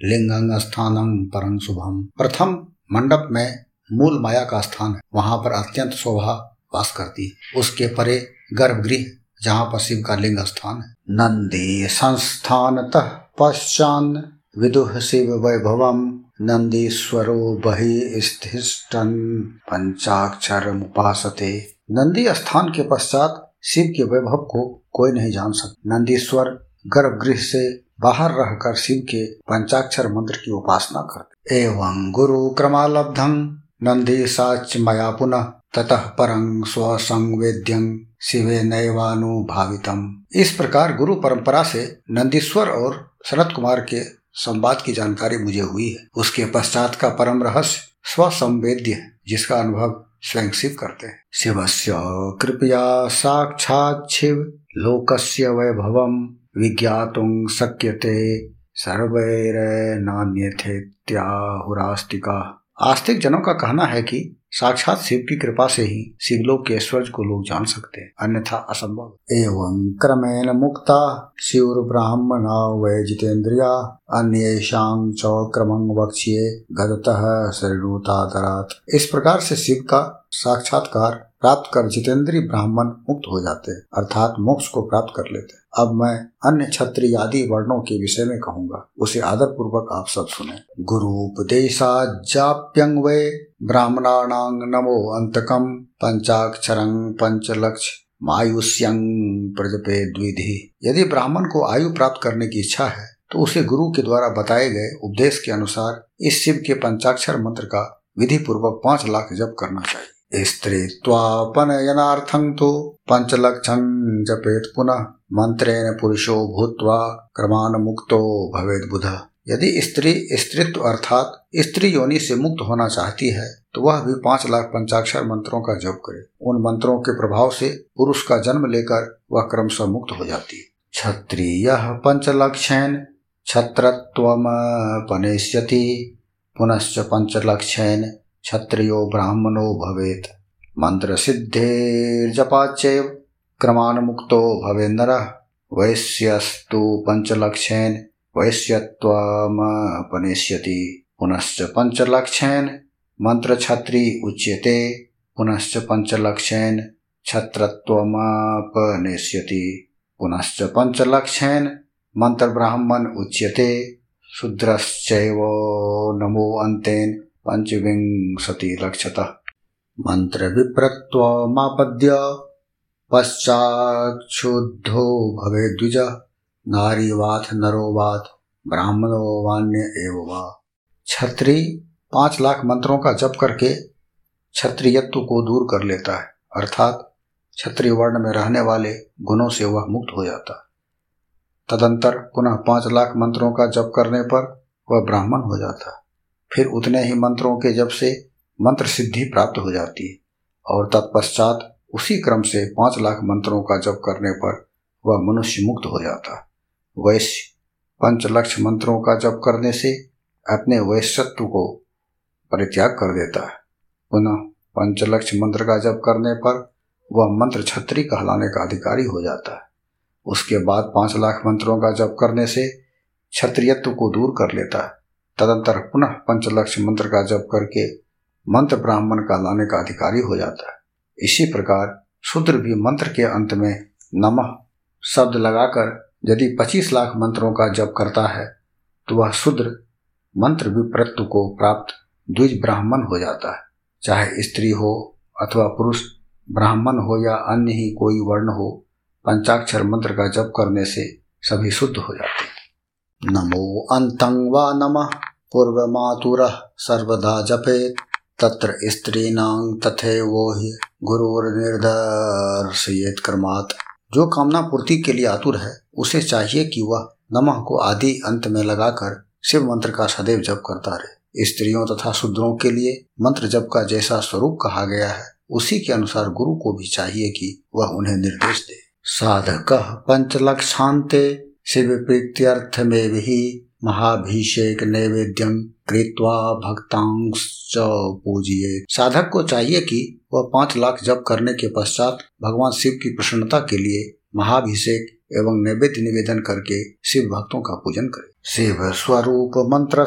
लिंगं स्थानं परं शुभम। प्रथम मंडप में मूल माया का स्थान है, वहाँ पर अत्यंत शोभा वास करती है। उसके परे गर्भगृह, जहाँ पर शिव का लिंग स्थान है। नंदी संस्थान पश्चान विदुह शिव वैभवम, नंदीश्वरो बही स्थिष्टन पंचाक्षर उपासते नंदी स्थान के पश्चात शिव के वैभव को कोई नहीं जान सकता। नंदीश्वर गर्भगृह से बाहर रहकर शिव के पंचाक्षर मंत्र की उपासना करते एवं गुरु क्रमालब्धं नंदीसाच मया पुनः, ततः परं स्वसंवेद्यं, शिवे नैवानुभावितम। इस प्रकार गुरु परंपरा से नंदीश्वर और शरद कुमार के संवाद की जानकारी मुझे हुई है। उसके पश्चात का परम रहस्य स्वसंवेद्य जिसका अनुभव स्वयं शिव करते हैं। शिवस्य कृपया साक्षात शिव, लोकस्य वैभवम, विज्ञातुं शक्यते सर्वैर नान्यथे त्याहुरास्तिका आस्तिक जनों का कहना है कि साक्षात शिव की कृपा से ही शिवलोक के ऐश्वर्य को लोग जान सकते हैं, अन्यथा असंभव एवं क्रमेण मुक्ता शिव ब्राह्मणा, वै जितेन्द्रिया अन्य च क्रमं वक्ष्ये, गदतः शरीरोतादरात इस प्रकार से शिव का साक्षात्कार प्राप्त कर जितेंद्रीय ब्राह्मण मुक्त हो जाते हैं, अर्थात मोक्ष को प्राप्त कर लेते हैं। अब मैं अन्य क्षत्रिय आदि वर्णों के विषय में कहूँगा। उसे आदर पूर्वक आप सब सुने। गुरु उपदेशाप्यंग वे ब्राह्मणाणांग नमो अंतकम पंचाक्षरं पंचलक्ष मायुष्यंग प्रजपे द्विधि। यदि ब्राह्मण को आयु प्राप्त करने की इच्छा है तो उसे गुरु के द्वारा बताए गए उपदेश के अनुसार इस शिव के पंचाक्षर मंत्र का विधि पूर्वक पाँच लाख जप करना चाहिए। स्त्रीत्वापनयनार्थं तु पञ्चलक्षं जपेत पुनः मंत्रेण पुरुषो भूत्वा क्रमान मुक्तो भवेद बुध। यदि स्त्री स्त्रीत्व अर्थात स्त्री योनि से मुक्त होना चाहती है तो वह भी पाँच लाख पंचाक्षर मंत्रों का जप करे। उन मंत्रों के प्रभाव से पुरुष का जन्म लेकर वह क्रम क्रमशः मुक्त हो जाती है। क्षत्रिय पंचलक्षण छत्रत्वमपनेष्यति पुनश्च पंचलक्षण क्षत्रियो ब्राह्मणो भवेत। मंत्र मुक्तो भवे नर। वैश्यस्तु पंचलक्षण वैश्यत्वमपनेष्यति पुनश्च पंचलक्षण मंत्र छत्री उच्यते, पुनश्च पंचलक्षेन छत्रत्वमपनेष्यति, पुनश्च पंचलक्षेन मंत्र ब्राह्मण उच्यते, शूद्रश्चैव नमो अंतेन पंचविंशति लक्षतः मंत्र विप्रत्वमापद्य पश्चाक्षुद्धो भवे द्विज। नारीवाथ नरोवाथ। ब्राह्मणो वान्य एवं वा। छत्री पाँच लाख मंत्रों का जप करके क्षत्रियत्व को दूर कर लेता है। अर्थात क्षत्रिय वर्ण में रहने वाले गुणों से वह मुक्त हो जाता तदंतर पुनः पाँच लाख मंत्रों का जप करने पर वह ब्राह्मण हो जाता है। फिर उतने ही मंत्रों के जप से मंत्र सिद्धि प्राप्त हो जाती है। और तत्पश्चात उसी क्रम से पाँच लाख मंत्रों का जप करने पर वह मनुष्य मुक्त हो जाता। वैश्य पंचलक्ष मंत्रों का जप करने से अपने वैश्यत्व को परित्याग कर देता है। पुनः पंचलक्ष मंत्र का जप करने पर वह मंत्र छत्री कहलाने का अधिकारी हो जाता है। उसके बाद पाँच लाख मंत्रों का जप करने से क्षत्रियत्व को दूर कर लेता है। तदंतर पुनः पंचलक्ष मंत्र का जप करके मंत्र ब्राह्मण का लाने का अधिकारी हो जाता है। इसी प्रकार शूद्र भी मंत्र के अंत में नमः शब्द लगाकर यदि 25 लाख मंत्रों का जप करता है तो वह शूद्र मंत्र विप्रत्व को प्राप्त द्विज ब्राह्मण हो जाता है। चाहे स्त्री हो अथवा पुरुष, ब्राह्मण हो या अन्य ही कोई वर्ण हो, पंचाक्षर मंत्र का जप करने से सभी शुद्ध हो जाते हैं। नमो अंतं वा नमः। पूर्वमातुर सर्वदा जपेत। तत्र तथैवो हि गुरुर्निर्दर्शयेत क्रमात्। जो कामना पूर्ति के लिए आतुर है, उसे चाहिए कि वह नमः को आदि अंत में लगाकर शिव मंत्र का सदैव जप करता रहे। स्त्रियों तथा शूद्रों के लिए मंत्र जप का जैसा स्वरूप कहा गया है, उसी के अनुसार गुरु को भी चाहिए कि वह उन्हें निर्देश दे। साधक पंचलक्षांते शिव प्रीत्यर्थ में भी महाभिषेक नैवेद्यम कृत्वा भक्तांश पूजिए साधक को चाहिए कि वह पाँच लाख जप करने के पश्चात भगवान शिव की प्रसन्नता के लिए महाभिषेक एवं नैवेद्य निवेदन करके शिव भक्तों का पूजन करे। शिव स्वरूप मंत्र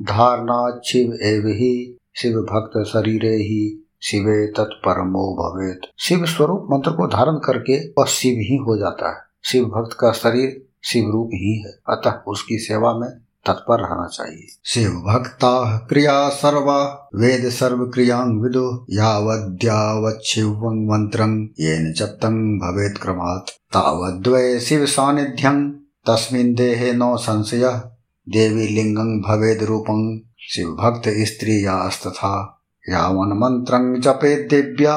धारणा शिव एव ही शिव भक्त शरीर ही शिवे तत्परमो भवेत। शिव स्वरूप मंत्र को धारण करके वह शिव ही हो जाता है। शिव भक्त का शरीर शिव रूप ही है। अतः उसकी सेवा में तत्पर रहना चाहिए। शिव भक्ता क्रिया सर्वा, वेद सर्व क्रियांग विदु यावद्यावच्छिव मंत्रं येन चप्तं भवेत् क्रमात्। तावद्वय शिव सानिध्यं तस्मिन् देहे नो संशय, देवी लिंगं भवेद रूपं, शिव भक्त स्त्री या यास्तथा यावन मंत्रं जपे दिव्या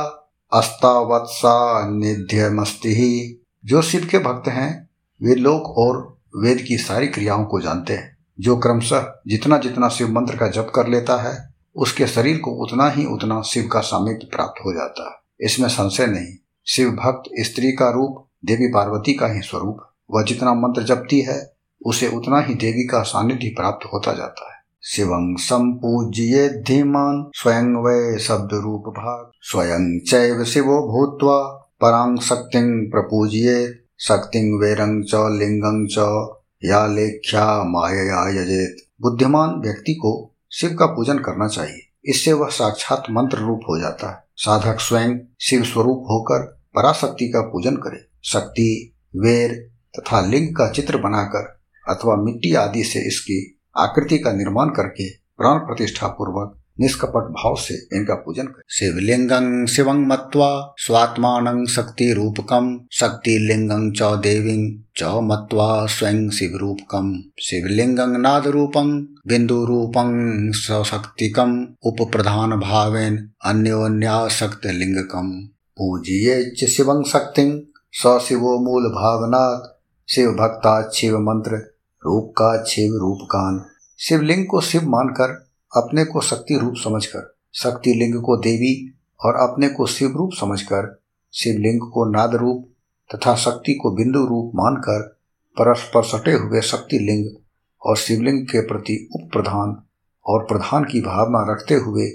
अस्तावत्सा निध्यमस्ति जो शिव के भक्त हैं वे लोक और वेद की सारी क्रियाओं को जानते हैं। जो क्रमशः जितना जितना शिव मंत्र का जप कर लेता है, उसके शरीर को उतना ही उतना शिव का सामिप्य प्राप्त हो जाता है। इसमें संशय नहीं, शिव भक्त स्त्री का रूप, देवी पार्वती का ही स्वरूप, वह जितना मंत्र जपती है, उसे उतना ही देवी का सानिध्य प्राप्त होता जाता है। शिवं संपूज्ये धीमान, स्वयं वै शब्द रूप भाग स्वयं चैव शिवो भूत्वा परांग शक्ति प्रपूज्ये शक्ति वेरंग च लिंगं च या लेख्या माया यजेत। बुद्धिमान व्यक्ति को शिव का पूजन करना चाहिए। इससे वह साक्षात मंत्र रूप हो जाता है। साधक स्वयं शिव स्वरूप होकर पराशक्ति का पूजन करे। शक्ति वेर तथा लिंग का चित्र बनाकर अथवा मिट्टी आदि से इसकी आकृति का निर्माण करके प्राण प्रतिष्ठा पूर्वक निष्कपट भाव से इनका पूजन करें। शिवलिंगं शिवं मत्वा, स्वात्मान शक्ति रूपकम शक्ति लिंगं च देवी च मत्वा स्वयं शिव रूपकम शिवलिंगं नाद रूपं बिंदु रूपं सशक्तिकम उप प्रधान भावेन अन्योन्याशक्त लिंगकम पूजिये शिवं शक्ति स शिवो मूल भावनात् शिव भक्ता शिव मंत्र रूप का शिव रूप कान शिवलिंग को शिव मानकर अपने को शक्ति रूप समझकर, शक्ति लिंग को देवी और अपने को शिव रूप समझकर शिवलिंग को नाद रूप तथा शक्ति को बिंदु रूप मानकर परस्पर सटे हुए शक्ति लिंग और शिवलिंग के प्रति उप प्रधान और प्रधान की भावना रखते हुए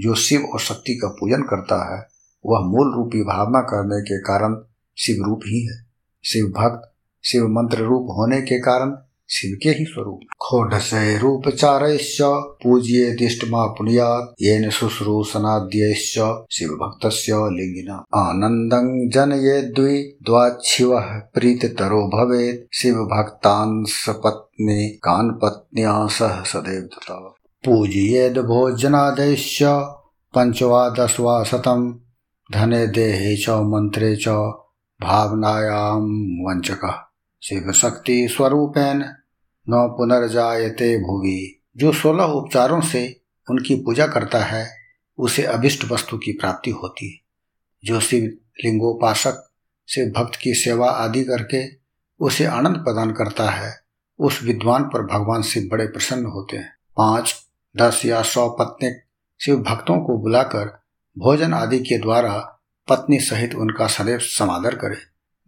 जो शिव और शक्ति का पूजन करता है, वह मूल रूपी भावना करने के कारण शिव रूप ही है। शिव भक्त, शिव मंत्र रूप होने के कारण शिव के ही स्वरूप। खोडशय रूप चार पूज्य दिष्टमा पुण्यात येन शुश्रूषणाद्यश्च शिव भक्त लिंगिना आनंदं जनये द्वि द्वाच्छिव प्रीततरो भवेत् शिव भक्तांस पत्नी कान पत्न्या सह सदैव तथा। पूजयेद भोजनादेश्च पंचवा दशवा शतम धने देहे च मंत्रे च, भावनायां वंचकः शिव शक्ति स्वरूपेण न पुनर्जायते भुवि। जो सोलह उपचारों से उनकी पूजा करता है, उसे अभिष्ट वस्तु की प्राप्ति होती। है जो शिव लिंगोपासक से भक्त की सेवा आदि करके उसे आनंद प्रदान करता है, उस विद्वान पर भगवान शिव बड़े प्रसन्न होते हैं। पाँच, दस या सौ पत्नी शिव भक्तों को बुलाकर भोजन आदि के द्वारा पत्नी सहित उनका सदैव समादर करे।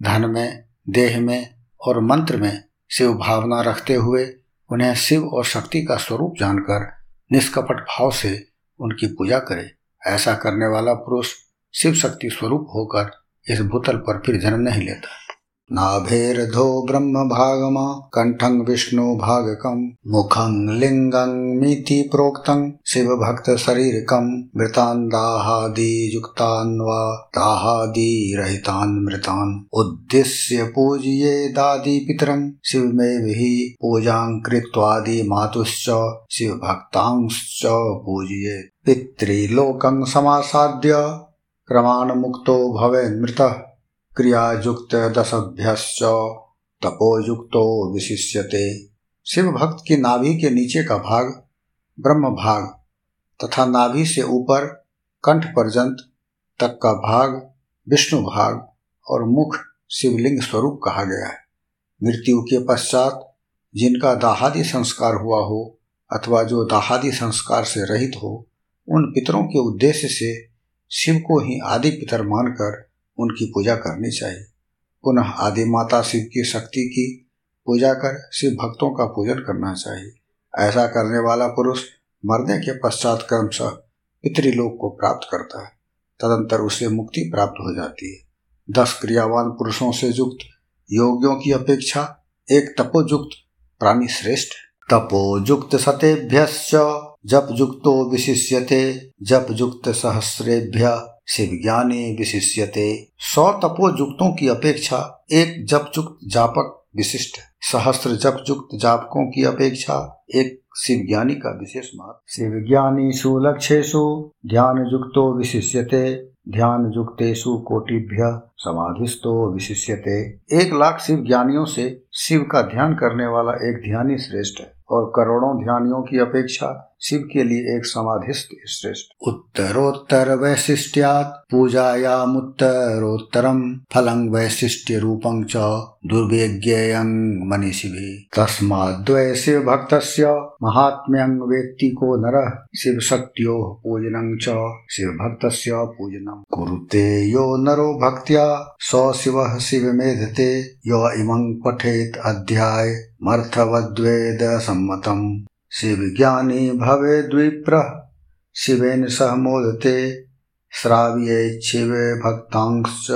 धन में, देह में और मंत्र में शिव भावना रखते हुए उन्हें शिव और शक्ति का स्वरूप जानकर निष्कपट भाव से उनकी पूजा करे। ऐसा करने वाला पुरुष शिव शक्ति स्वरूप होकर इस भूतल पर फिर जन्म नहीं लेता। नाभेर्धो ब्रह्म भागमा कंठं विष्णु भागकम मुखं लिंगं मिति प्रोक्तं शिव भक्त शरीरकम मृतान दाहादि युक्तान व दाहादि रहितान मृतान। उद्देश्य पूजिये दादि पितरं शिव में भी पूजा शिव भक्तांश्च पूजिये। पितृलोकं समासाद्य क्रमाण मुक्तो क्रियायुक्त दशभ्यश्च तपोयुक्तो विशिष्यते। शिव भक्त की नाभि के नीचे का भाग ब्रह्म भाग तथा नाभि से ऊपर कंठ पर्यंत तक का भाग विष्णु भाग और मुख शिवलिंग स्वरूप कहा गया है। मृत्यु के पश्चात जिनका दाहादि संस्कार हुआ हो अथवा जो दाहादि संस्कार से रहित हो, उन पितरों के उद्देश्य से शिव को ही आदि पितर मानकर उनकी पूजा करनी चाहिए। पुनः आदि माता शिव की शक्ति की पूजा कर, शिव भक्तों का पूजन करना चाहिए। ऐसा करने वाला पुरुष मरने के पश्चात क्रमशः पितृलोक को प्राप्त करता है। तदंतर उसे मुक्ति प्राप्त हो जाती है। दस क्रियावान पुरुषों से युक्त योगियों की अपेक्षा एक तपोयुक्त प्राणी श्रेष्ठ तपोयुक्त सतेभ्य जप युक्तो विशिष्यते जप युक्त सहस्रेभ्य। शिव ज्ञानी विशिष्यते। सौ तपोजुक्तों की अपेक्षा एक जप युक्त जापक विशिष्ट सहस्त्र जप युक्त जापकों की अपेक्षा एक शिव ज्ञानी का विशेष महत्व शिव ज्ञानी सुलक्षेशु ध्यान युक्तो विशिष्यते। ध्यान युक्तेशु कोटिभ्य समाधिस्तो विशिष्यते। एक लाख शिव ज्ञानियों से शिव का ध्यान करने वाला एक ध्यानी श्रेष्ठ है और करोड़ों ध्यानियों की अपेक्षा शिव के लिए एक समाधिस्थ श्रेष्ठ। उत्तरोत्तर वैशिष्ट्यात पूजायामुत्तरोत्तरम फलं वैशिष्ट्य रूपं च दुर्वेज्ञेयं मनीषिभिः। तस्माद्वै शिव भक्त महात्म्यं वेत्ति को नरः शिव शक्त्यो पूजनं च शिव भक्तस्य पूजनं कुरुते यो नरो भक्त्या स शिव शिव मेधते यो इमं पठेत अध्याय मर्थवद्वेद सम्मतम् शिवज्ञानी भवे द्विप्र। शिवेन सह मोदते, श्राव्ये शिव भक्तांश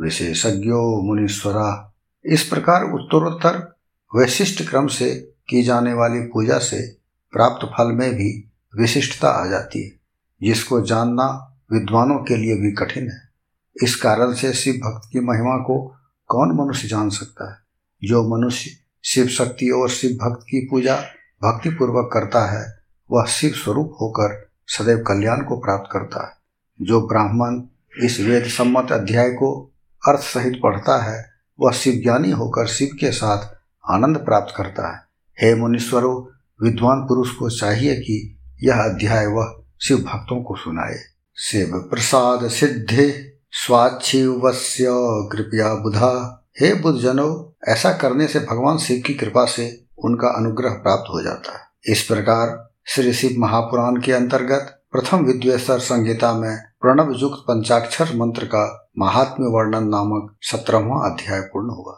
विशेषज्ञो मुनीश्वरा। इस प्रकार उत्तरोत्तर वैशिष्ट क्रम से की जाने वाली पूजा से प्राप्त फल में भी विशिष्टता आ जाती है, जिसको जानना विद्वानों के लिए भी कठिन है। इस कारण से शिव भक्त की महिमा को कौन मनुष्य जान सकता है? जो मनुष्य शिव शक्ति और शिव भक्त की पूजा भक्ति पूर्वक करता है, वह शिव स्वरूप होकर सदैव कल्याण को प्राप्त करता है। जो ब्राह्मण इस वेद सम्मत अध्याय को अर्थ सहित पढ़ता है, वह शिव ज्ञानी होकर शिव के साथ आनंद प्राप्त करता है। हे मुनीश्वरों, विद्वान पुरुष को चाहिए कि यह अध्याय वह शिव भक्तों को सुनाए। शिव प्रसाद सिद्धि स्वाच्छिवस्य, कृपया बुधा। हे बुद्धजनों, ऐसा करने से भगवान शिव की कृपा से उनका अनुग्रह प्राप्त हो जाता है। इस प्रकार श्री शिव महापुराण के अंतर्गत प्रथम विद्वेश्वर संहिता में प्रणव युक्त पंचाक्षर मंत्र का महात्म्य वर्णन नामक सत्रहवा अध्याय पूर्ण हुआ।